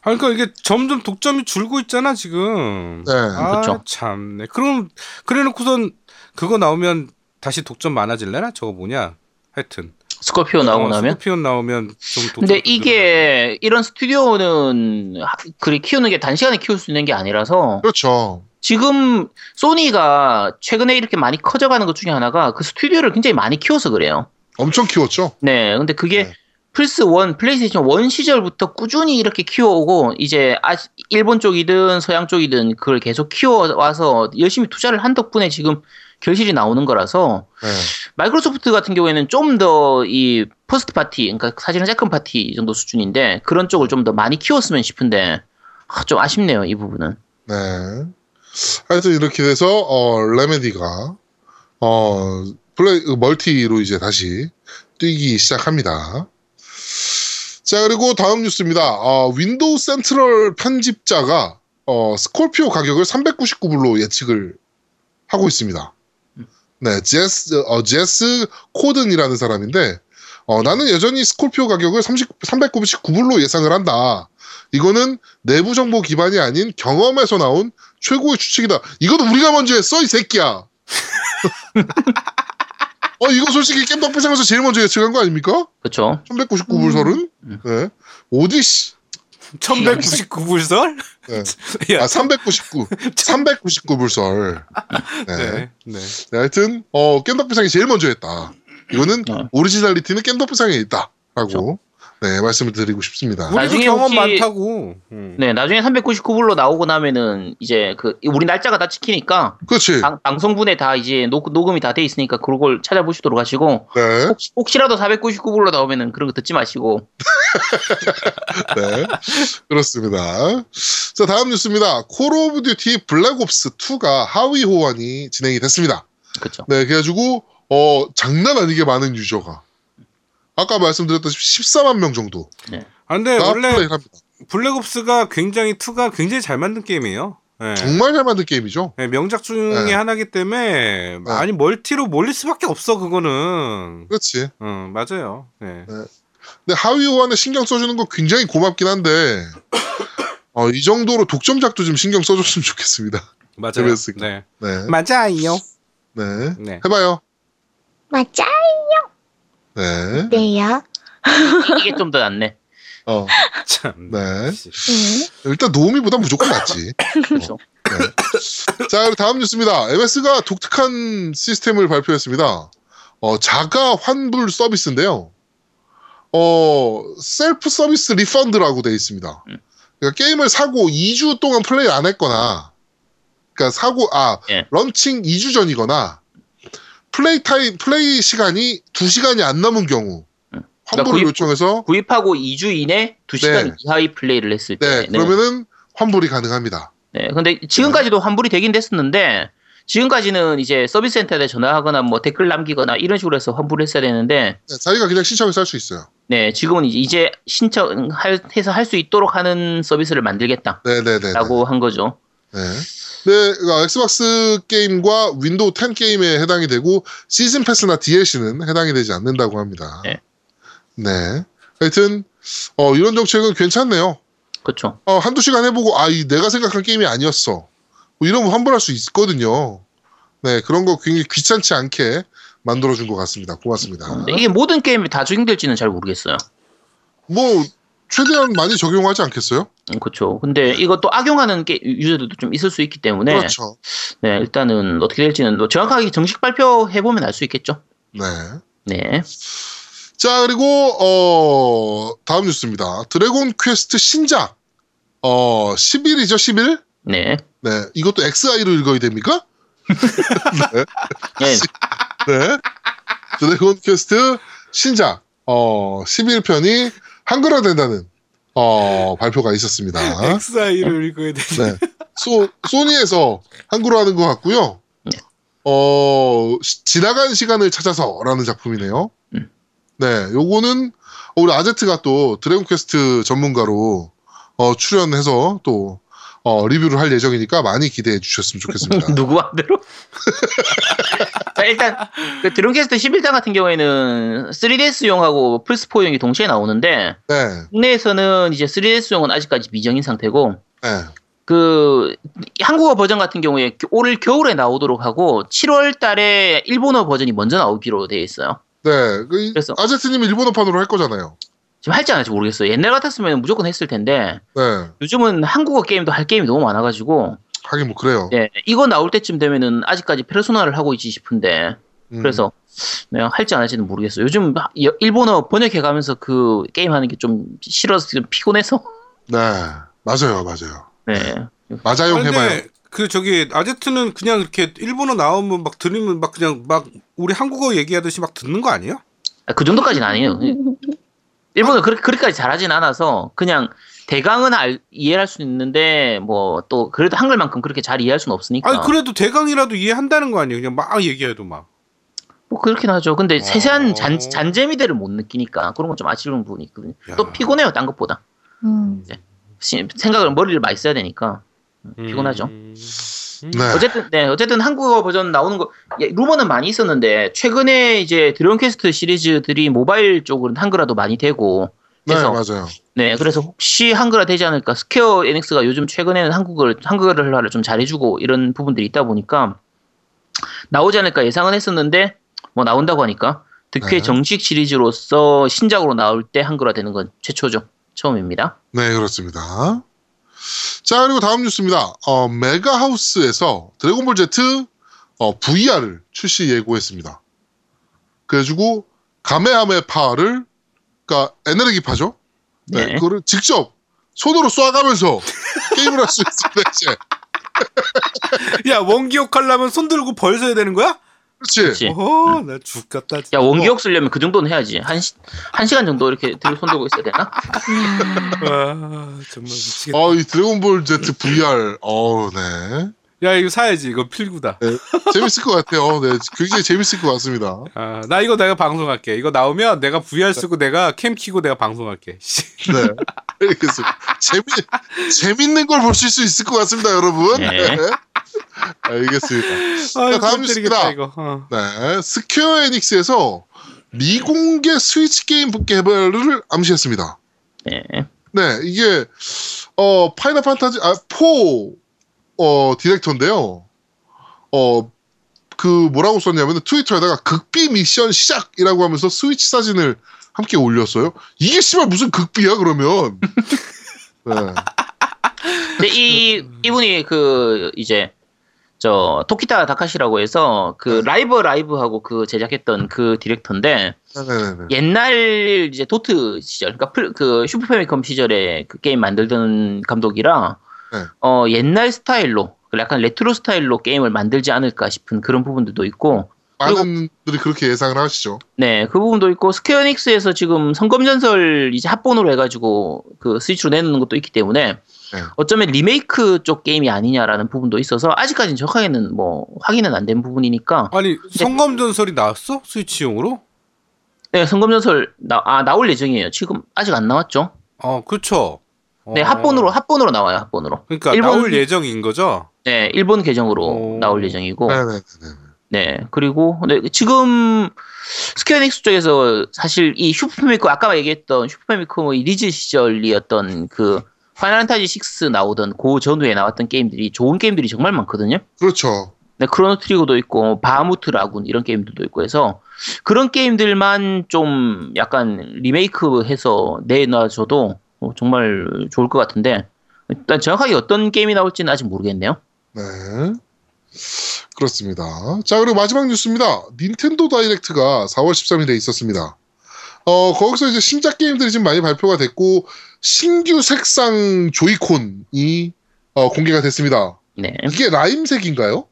B: 아, 그러니까 이게 점점 독점이 줄고 있잖아 지금.
A: 네.
B: 아,
D: 그쵸.
B: 참네. 그럼 그래놓고선 그거 나오면 다시 독점 많아질래나? 저거 뭐냐? 하여튼.
D: 스corpio 나오고
B: 어,
D: 나면.
B: 스코피온 나오면 좀.
D: 근데 이게 이런 스튜디오는 하- 그리 키우는 게 단시간에 키울 수 있는 게 아니라서
A: 그렇죠.
D: 지금 소니가 최근에 이렇게 많이 커져가는 것 중에 하나가 그 스튜디오를 굉장히 많이 키워서 그래요.
A: 엄청 키웠죠.
D: 네, 근데 그게
A: 네.
D: 플스 1, 플레이스테이션 1 시절부터 꾸준히 이렇게 키워오고 이제 아, 일본 쪽이든 서양 쪽이든 그걸 계속 키워와서 열심히 투자를 한 덕분에 지금 결실이 나오는 거라서
A: 네.
D: 마이크로소프트 같은 경우에는 좀 더 이 first party, 그러니까 사실은 second party 정도 수준인데 그런 쪽을 좀 더 많이 키웠으면 싶은데 아, 좀 아쉽네요 이 부분은.
A: 네. 하여튼 이렇게 돼서 어 레메디가 어 플레이 그 멀티로 이제 다시 뛰기 시작합니다. 자 그리고 다음 뉴스입니다. 어, 윈도우 센트럴 편집자가 어, 스콜피오 가격을 399불로 예측을 하고 있습니다. 네, 제스 어, 제스 코든이라는 사람인데 어, 나는 여전히 스콜피오 가격을 30, 399불로 예상을 한다. 이거는 내부 정보 기반이 아닌 경험에서 나온 최고의 추측이다. 이것도 우리가 먼저 했어, 이 새끼야. 어, 이거 솔직히 겜덕배상에서 제일 먼저 예측한 거 아닙니까?
D: 그렇죠.
A: 399불 설은?
D: 음.
A: 네. 어디씨?
B: 1199불설?
A: 네. 아, 399. 399불 설. 네.
B: 네. 네.
A: 네, 하여튼, 어, 겜덕배상이 제일 먼저 했다. 이거는
D: 네.
A: 오리지널리티는 겜덕배상에 있다. 라고, 네, 말씀을 드리고 싶습니다.
D: 나중에
B: 경험
D: 혹시-
B: 많다고. 음.
D: 네, 나중에 399불로 나오고 나면은 이제 그 우리 날짜가 다 찍히니까
A: 그렇지.
D: 방, 방송분에 다 이제 녹, 녹음이 다 돼 있으니까 그걸 찾아보시도록 하시고
A: 네.
D: 혹시, 혹시 라도 499불로 나오면은 그런 거 듣지 마시고
A: 네. 그렇습니다. 자, 다음 뉴스입니다. 콜 오브 듀티 블랙 옵스 2가 하위 호환이 진행이 됐습니다.
D: 그렇죠.
A: 네, 그래 가지고, 어, 장난 아니게 많은 유저가. 아까 말씀드렸다시피 14만 명 정도.
B: 아, 근데
A: 가
B: 원래. 블랙옵스가 굉장히 2가 굉장히 잘 만든 게임이에요. 네.
A: 정말 잘 만든 게임이죠.
B: 네, 명작 중에
A: 네.
B: 하나기 때문에 아니 멀티로 몰릴 수밖에 없어 그거는.
A: 그렇지.
B: 응 맞아요. 네.
A: 근데 하위 호환에 신경 써주는 거 굉장히 고맙긴 한데, 어, 이 정도로 독점작도 좀 신경 써줬으면 좋겠습니다.
B: 맞아요. 네.
A: 네.
B: 맞아요.
A: 네.
B: 네.
A: 해봐요.
F: 맞아.
A: 네.
F: 네요.
D: 이게 좀 더 낫네.
A: 어,
B: 참.
A: 네.
F: 네.
A: 일단 노우미보다 무조건 낫지.
D: 그렇죠.
A: 자, 그리고 다음 뉴스입니다. MS가 독특한 시스템을 발표했습니다. 어, 자가 환불 서비스인데요. 어, self service refund라고 되어 있습니다.
D: 음.
A: 그러니까 게임을 사고 2주 동안 플레이 안 했거나, 그러니까 사고, 아,
D: 예.
A: 런칭 2주 전이거나, 플레이 타임, 플레이 시간이 2시간이 안 넘은 경우,
D: 음.
A: 환불을
D: 그러니까 구입-
A: 요청해서,
D: 구입하고 2주 이내 2시간
A: 네.
D: 이하의 플레이를 했을 때.
A: 네, 그러면은 환불이 가능합니다.
D: 네, 근데 지금까지도 환불이 되긴 됐었는데 지금까지는 이제 서비스 센터에 전화하거나 뭐 댓글 남기거나 이런 식으로 해서 환불을 했어야 되는데
A: 네, 자기가 그냥 신청해서 할 수 있어요.
D: 네, 지금은 이제, 신청해서 할 수 있도록 하는 서비스를 만들겠다라고
A: 네네네.
D: 한 거죠.
A: 네. 네, 그러니까 엑스박스 게임과 윈도우 10 게임에 해당이 되고 season pass나 DLC는 해당이 되지 않는다고 합니다.
D: 네.
A: 네. 하여튼 어, 이런 정책은 괜찮네요.
D: 그렇죠.
A: 어, 한두 시간 해보고 아, 이 내가 생각한 게임이 아니었어. 뭐 이러면 환불할 수 있거든요. 네, 그런 거 굉장히 귀찮지 않게 만들어준 것 같습니다. 고맙습니다.
D: 이게 모든 게임에 다 적용될지는 잘 모르겠어요.
A: 뭐 최대한 많이 적용하지 않겠어요?
D: 음, 그렇죠. 근데 이것도 악용하는 게 유저들도 좀 있을 수 있기 때문에
A: 그렇죠.
D: 네, 일단은 어떻게 될지는 또 정확하게 정식 발표해 보면 알 수 있겠죠.
A: 네.
D: 네.
A: 자, 그리고, 어, 다음 뉴스입니다. 드래곤 퀘스트 신작. 어, 11이죠, 11?
D: 네.
A: 네. 이것도 XI로 읽어야 됩니까?
D: 네.
A: 네. 드래곤 퀘스트 신작. 어, 11편이 한글화 된다는, 어, 발표가 있었습니다.
B: XI를 읽어야 돼.
A: 네. 소, 소니에서 한글화 하는 것 같고요.
D: 네.
A: 어, 시- 지나간 시간을 찾아서라는 작품이네요.
D: 음.
A: 네, 요거는 우리 아제트가 또 드래곤 퀘스트 전문가로 어, 출연해서 또 어, 리뷰를 할 예정이니까 많이 기대해 주셨으면 좋겠습니다.
D: 누구 마음대로? 자, 일단 그 드론캐스트 11단 같은 경우에는 3DS용하고 플스4용이 동시에 나오는데
A: 네,
D: 국내에서는 이제 3DS용은 아직까지 미정인 상태고
A: 네,
D: 그 한국어 버전 같은 경우에 겨- 올 겨울에 나오도록 하고 7월 달에 일본어 버전이 먼저 나오기로 되어 있어요.
A: 네. 그,
D: 그래서-
A: 아제트님이 일본어판으로 할 거잖아요.
D: 지금 할지 안 할지 모르겠어요. 옛날 같았으면 무조건 했을 텐데
A: 네,
D: 요즘은 한국어 게임도 할 게임이 너무 많아가지고
A: 하긴 뭐 그래요.
D: 예, 이거 나올 때쯤 되면은 아직까지 페르소나를 하고 있지 싶은데
A: 음,
D: 그래서 네, 할지 안 할지는 모르겠어요. 요즘 여- 일본어 번역해가면서 그 게임 하는 게 좀 싫어서 좀 피곤해서
A: 네, 맞아요, 맞아요.
D: 네.
A: 맞아요,
B: 아니,
A: 해봐요.
B: 그 저기 아제트는 그냥 이렇게 일본어 나오면 막 들으면 막 그냥 막 우리 한국어 얘기하듯이 막 듣는 거 아니에요?
D: 아, 그 정도까지는 아니에요. 일본어 그렇게 그렇게까지 잘하진 않아서 그냥 대강은 알, 이해할 수 있는데 뭐 또 그래도 한글만큼 그렇게 잘 이해할 수는 없으니까
B: 아니 그래도 대강이라도 이해한다는 거 아니에요? 그냥 막 얘기해도 막.
D: 뭐 그렇긴 하죠. 근데 세세한
B: 어.
D: 잔, 잔재미들을 못 느끼니까 그런 건 좀 아쉬운 부분이 있거든요.
B: 야.
D: 또 피곤해요, 딴 것보다.
C: 음.
D: 시- 생각을 머리를 많이 써야 되니까 피곤하죠.
B: 음.
A: 네.
D: 어쨌든 네 어쨌든 한국어 버전 나오는 거 예, 루머는 많이 있었는데 최근에 이제 드래곤 퀘스트 시리즈들이 모바일 쪽으로는 한글화도 많이 되고
A: 네,
D: 그래서
A: 맞아요.
D: 네 그래서 혹시 한글화 되지 않을까 스퀘어 에닉스가 요즘 최근에는 한국어를 한글화를 좀 잘해주고 이런 부분들이 있다 보니까 나오지 않을까 예상은 했었는데 뭐 나온다고 하니까 특히
A: 네.
D: 정식 시리즈로서 신작으로 나올 때 한글화 되는 건 최초죠 처음입니다.
A: 네, 그렇습니다. 자, 그리고 다음 뉴스입니다. 어, 메가하우스에서 드래곤볼 Z 어, VR을 출시 예고했습니다. 그래가지고 가메하메파를 그러니까 에너지파죠. 네,
D: 네.
A: 그거를 직접 손으로 쏴가면서 게임을 할 수 있습니다. 이제.
B: 야 원기옥 하려면 손 들고 벌 써야 되는 거야?
A: 그렇지.
D: 그렇지.
B: 어, 나 죽겠다. 진짜.
D: 야 원기옥 쓰려면 그 정도는 해야지 한, 시, 한 시간 정도 이렇게 들고 손 들고 있어야 되나?
B: 아, 정말 미치겠다.
A: 어, 이 드래곤볼 Z VR, 어, 네.
B: 야 이거 사야지. 이거 필구다.
A: 재밌을 것 같아요. 네, 굉장히 재밌을 것 같습니다.
B: 아, 나 이거 내가 방송할게. 이거 나오면 내가 VR 쓰고 내가 캠 키고 내가 방송할게. 씨.
A: 네. 알겠습니다. 재미, 재밌는 걸 보실 수 있을 것 같습니다, 여러분.
D: 네.
A: 네. 알겠습니다.
B: 아,
A: 자, 다음
B: 골
A: 뉴스입니다.
B: 어.
A: 네. 스퀘어 에닉스에서 미공개 스위치 게임 개발을 암시했습니다.
D: 네.
A: 네, 이게, 어 파이널 판타지 아4 어 디렉터인데요. 어 그 뭐라고 썼냐면 트위터에다가 극비 미션 시작이라고 하면서 스위치 사진을 함께 올렸어요. 이게 씨발 무슨 극비야 그러면? 네.
D: 근데 이 이분이 그 이제 저 토키타 다카시라고 해서 그 라이브 라이브하고 그 제작했던 그 디렉터인데
A: 네네네.
D: 옛날 이제 도트 시절 그러니까 플- 그 슈퍼 패미컴 시절에 그 게임 만들던 감독이라
A: 네.
D: 어 옛날 스타일로 약간 레트로 스타일로 게임을 만들지 않을까 싶은 그런 부분들도 있고
A: 많은 분들이 그렇게 예상을 하시죠.
D: 네, 그 부분도 있고 스퀘어닉스에서 지금 성검전설 이제 합본으로 해가지고 그 스위치로 내놓는 것도 있기 때문에
A: 네.
D: 어쩌면 리메이크 쪽 게임이 아니냐라는 부분도 있어서 아직까지는 정확하게는 뭐 확인은 안 된 부분이니까
B: 아니 성검전설이 나왔어 스위치용으로?
D: 네, 성검전설 나, 아, 나올 예정이에요. 지금 아직 안 나왔죠?
B: 어 그렇죠.
D: 네,
B: 어.
D: 합본으로 합본으로 나와요. 합본으로.
B: 그러니까
D: 일본-
B: 나올 예정인 거죠.
D: 네, 일본 계정으로
B: 오.
D: 나올 예정이고.
A: 네네네.
D: 네, 그리고 네, 지금 스퀘어닉스 쪽에서 사실 이 슈퍼패미컴 아까 얘기했던 슈퍼패미컴의 리즈 시절이었던 그 파이널 판타지 6 나오던 그 전후에 나왔던 게임들이 좋은 게임들이 정말 많거든요.
A: 그렇죠.
D: 네, 크로노 트리거도 있고 바하무트 라군 이런 게임들도 있고 해서 그런 게임들만 좀 약간 리메이크해서 내놔줘도 어, 정말 좋을 것 같은데 일단 정확하게 어떤 게임이 나올지는 아직 모르겠네요.
A: 네. 그렇습니다. 자, 그리고 마지막 뉴스입니다. 닌텐도 다이렉트가 4월 13일에 있었습니다. 어, 거기서 이제 신작 게임들이 지금 많이 발표가 됐고, 신규 색상 조이콘이 어, 공개가 됐습니다.
D: 네.
A: 이게 라임색인가요?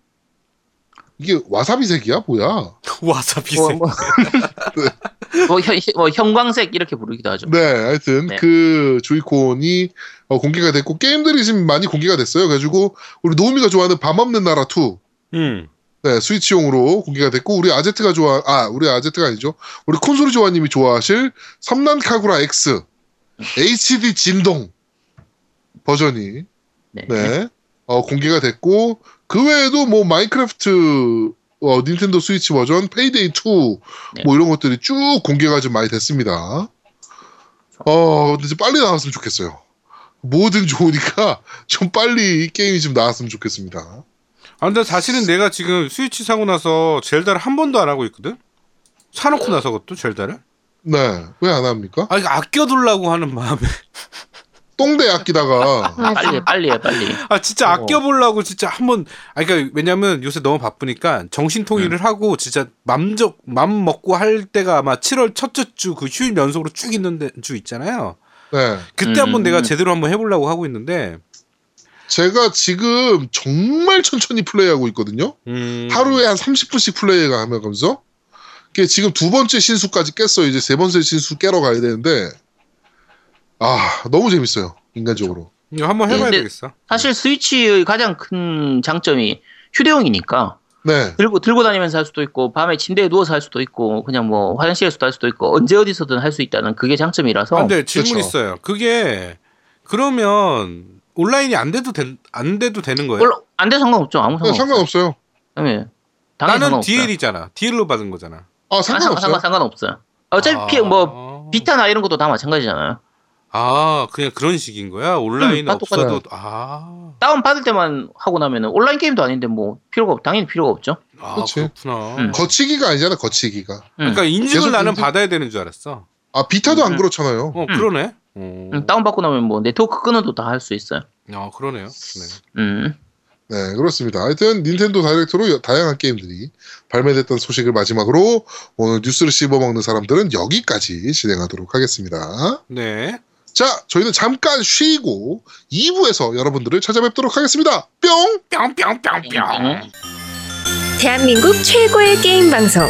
A: 이게 와사비색이야? 뭐야?
B: 와사비색.
D: 뭐, 뭐, 뭐, 현, 뭐 형광색 이렇게 부르기도 하죠.
A: 네, 하여튼
D: 네.
A: 그 조이콘이 어, 공개가 됐고, 게임들이 지금 많이 공개가 됐어요. 그래가지고, 우리 노우미가 좋아하는 밤 없는 나라 2,
B: 음.
A: 네, 스위치용으로 공개가 됐고, 우리 아제트가 좋아, 아, 우리 아제트가 아니죠. 우리 콘솔이 좋아님이 좋아하실 삼난 카구라 X, HD 진동 버전이,
D: 네.
A: 네, 어, 공개가 됐고, 그 외에도 뭐, 마인크래프트, 어, 닌텐도 스위치 버전, 페이데이 2,
D: 네.
A: 뭐 이런 것들이 쭉 공개가 좀 많이 됐습니다. 어, 근데 좀 빨리 나왔으면 좋겠어요. 뭐든 좋으니까 좀 빨리 이 게임이 좀 나왔으면 좋겠습니다.
B: 아 근데 사실은 내가 지금 스위치 사고 나서 젤다를 한 번도 안 하고 있거든. 사놓고 나서 그것도 젤다를.
A: 네, 왜 안 합니까?
B: 아 이거 아껴두려고 하는 마음에.
A: 똥대 아끼다가
D: 빨리 해, 빨리 해, 빨리.
B: 아 진짜
A: 어.
B: 아껴보려고 진짜 한번. 아 그러니까 왜냐면 요새 너무 바쁘니까 정신 통일을 하고 진짜 맘적 맘 먹고 할 때가 아마 7월 첫째 주 그 휴일 연속으로 쭉 있는 데- 주 있잖아요.
A: 네,
B: 그때
D: 음,
B: 한번 내가
D: 음.
B: 제대로 한번 해보려고 하고 있는데.
A: 제가 지금 정말 천천히 플레이하고 있거든요.
B: 음.
A: 하루에 한 30분씩 플레이가 하면서 지금 두 번째 신수까지 깼어요. 이제 세 번째 신수 깨러 가야 되는데 아 너무 재밌어요 인간적으로.
B: 이거 한번 해봐야
D: 근데-
B: 되겠어.
D: 사실 스위치의 가장 큰 장점이 휴대용이니까
A: 네,
D: 들고 들고 다니면서 할 수도 있고 밤에 침대에 누워서 할 수도 있고 그냥 뭐 화장실에서도 할 수도 있고 언제 어디서든 할 수 있다는 그게 장점이라서
B: 아, 근데 질문
A: 그렇죠.
B: 있어요. 그게 그러면 온라인이 안 돼도 된, 안 돼도 되는 거예요?
D: 물론 안돼 상관없죠 아무
A: 네,
D: 상관없어요.
A: 상관없어요.
D: 네.
B: 나는
D: 상관없어요.
B: DL이잖아. DL로 받은 거잖아.
A: 아
D: 아, 상관,
A: 상관없어요.
D: 상관, 상관없어요. 어차피
B: 아.
D: 뭐 비타나 이런 것도 다 마찬가지잖아요.
B: 아 그냥 그런 식인 거야. 온라인
D: 음, 다
B: 없어도 아,
D: 다운 받을 때만 하고 나면은 온라인 게임도 아닌데 뭐 필요가 없, 당연히 필요가 없죠.
B: 아
A: 그치.
B: 그렇구나.
D: 음.
A: 거치기가 아니잖아 거치기가.
D: 음.
B: 그러니까 인증을 나는
A: 인증-
B: 받아야 되는 줄 알았어.
A: 아 비타도 안
D: 음.
A: 그렇잖아요.
B: 어 그러네. 어.
D: 음, 다운 받고 나면 뭐 네트워크 끊어도 다 할 수 있어요.
B: 아 그러네요. 네.
D: 음.
A: 네, 그렇습니다. 하여튼 닌텐도 다이렉트로 여- 다양한 게임들이 발매됐던 소식을 마지막으로 오늘 뉴스를 씹어먹는 사람들은 여기까지 진행하도록 하겠습니다.
B: 네.
A: 자, 저희는 잠깐 쉬고 2부에서 여러분들을 찾아뵙도록 하겠습니다. 뿅!
B: 뿅뿅뿅뿅.
E: 대한민국 최고의 게임 방송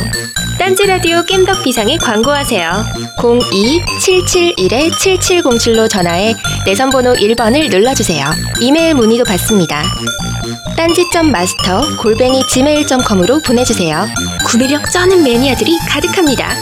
E: 딴지 라디오 겜덕 비상에 광고하세요. 02-771-7707로 전화해 내선 번호 1번을 눌러 주세요. 이메일 문의도 받습니다. 딴지점 마스터 골뱅이 gmail.com으로 보내 주세요. 구매력 쩌는 매니아들이 가득합니다.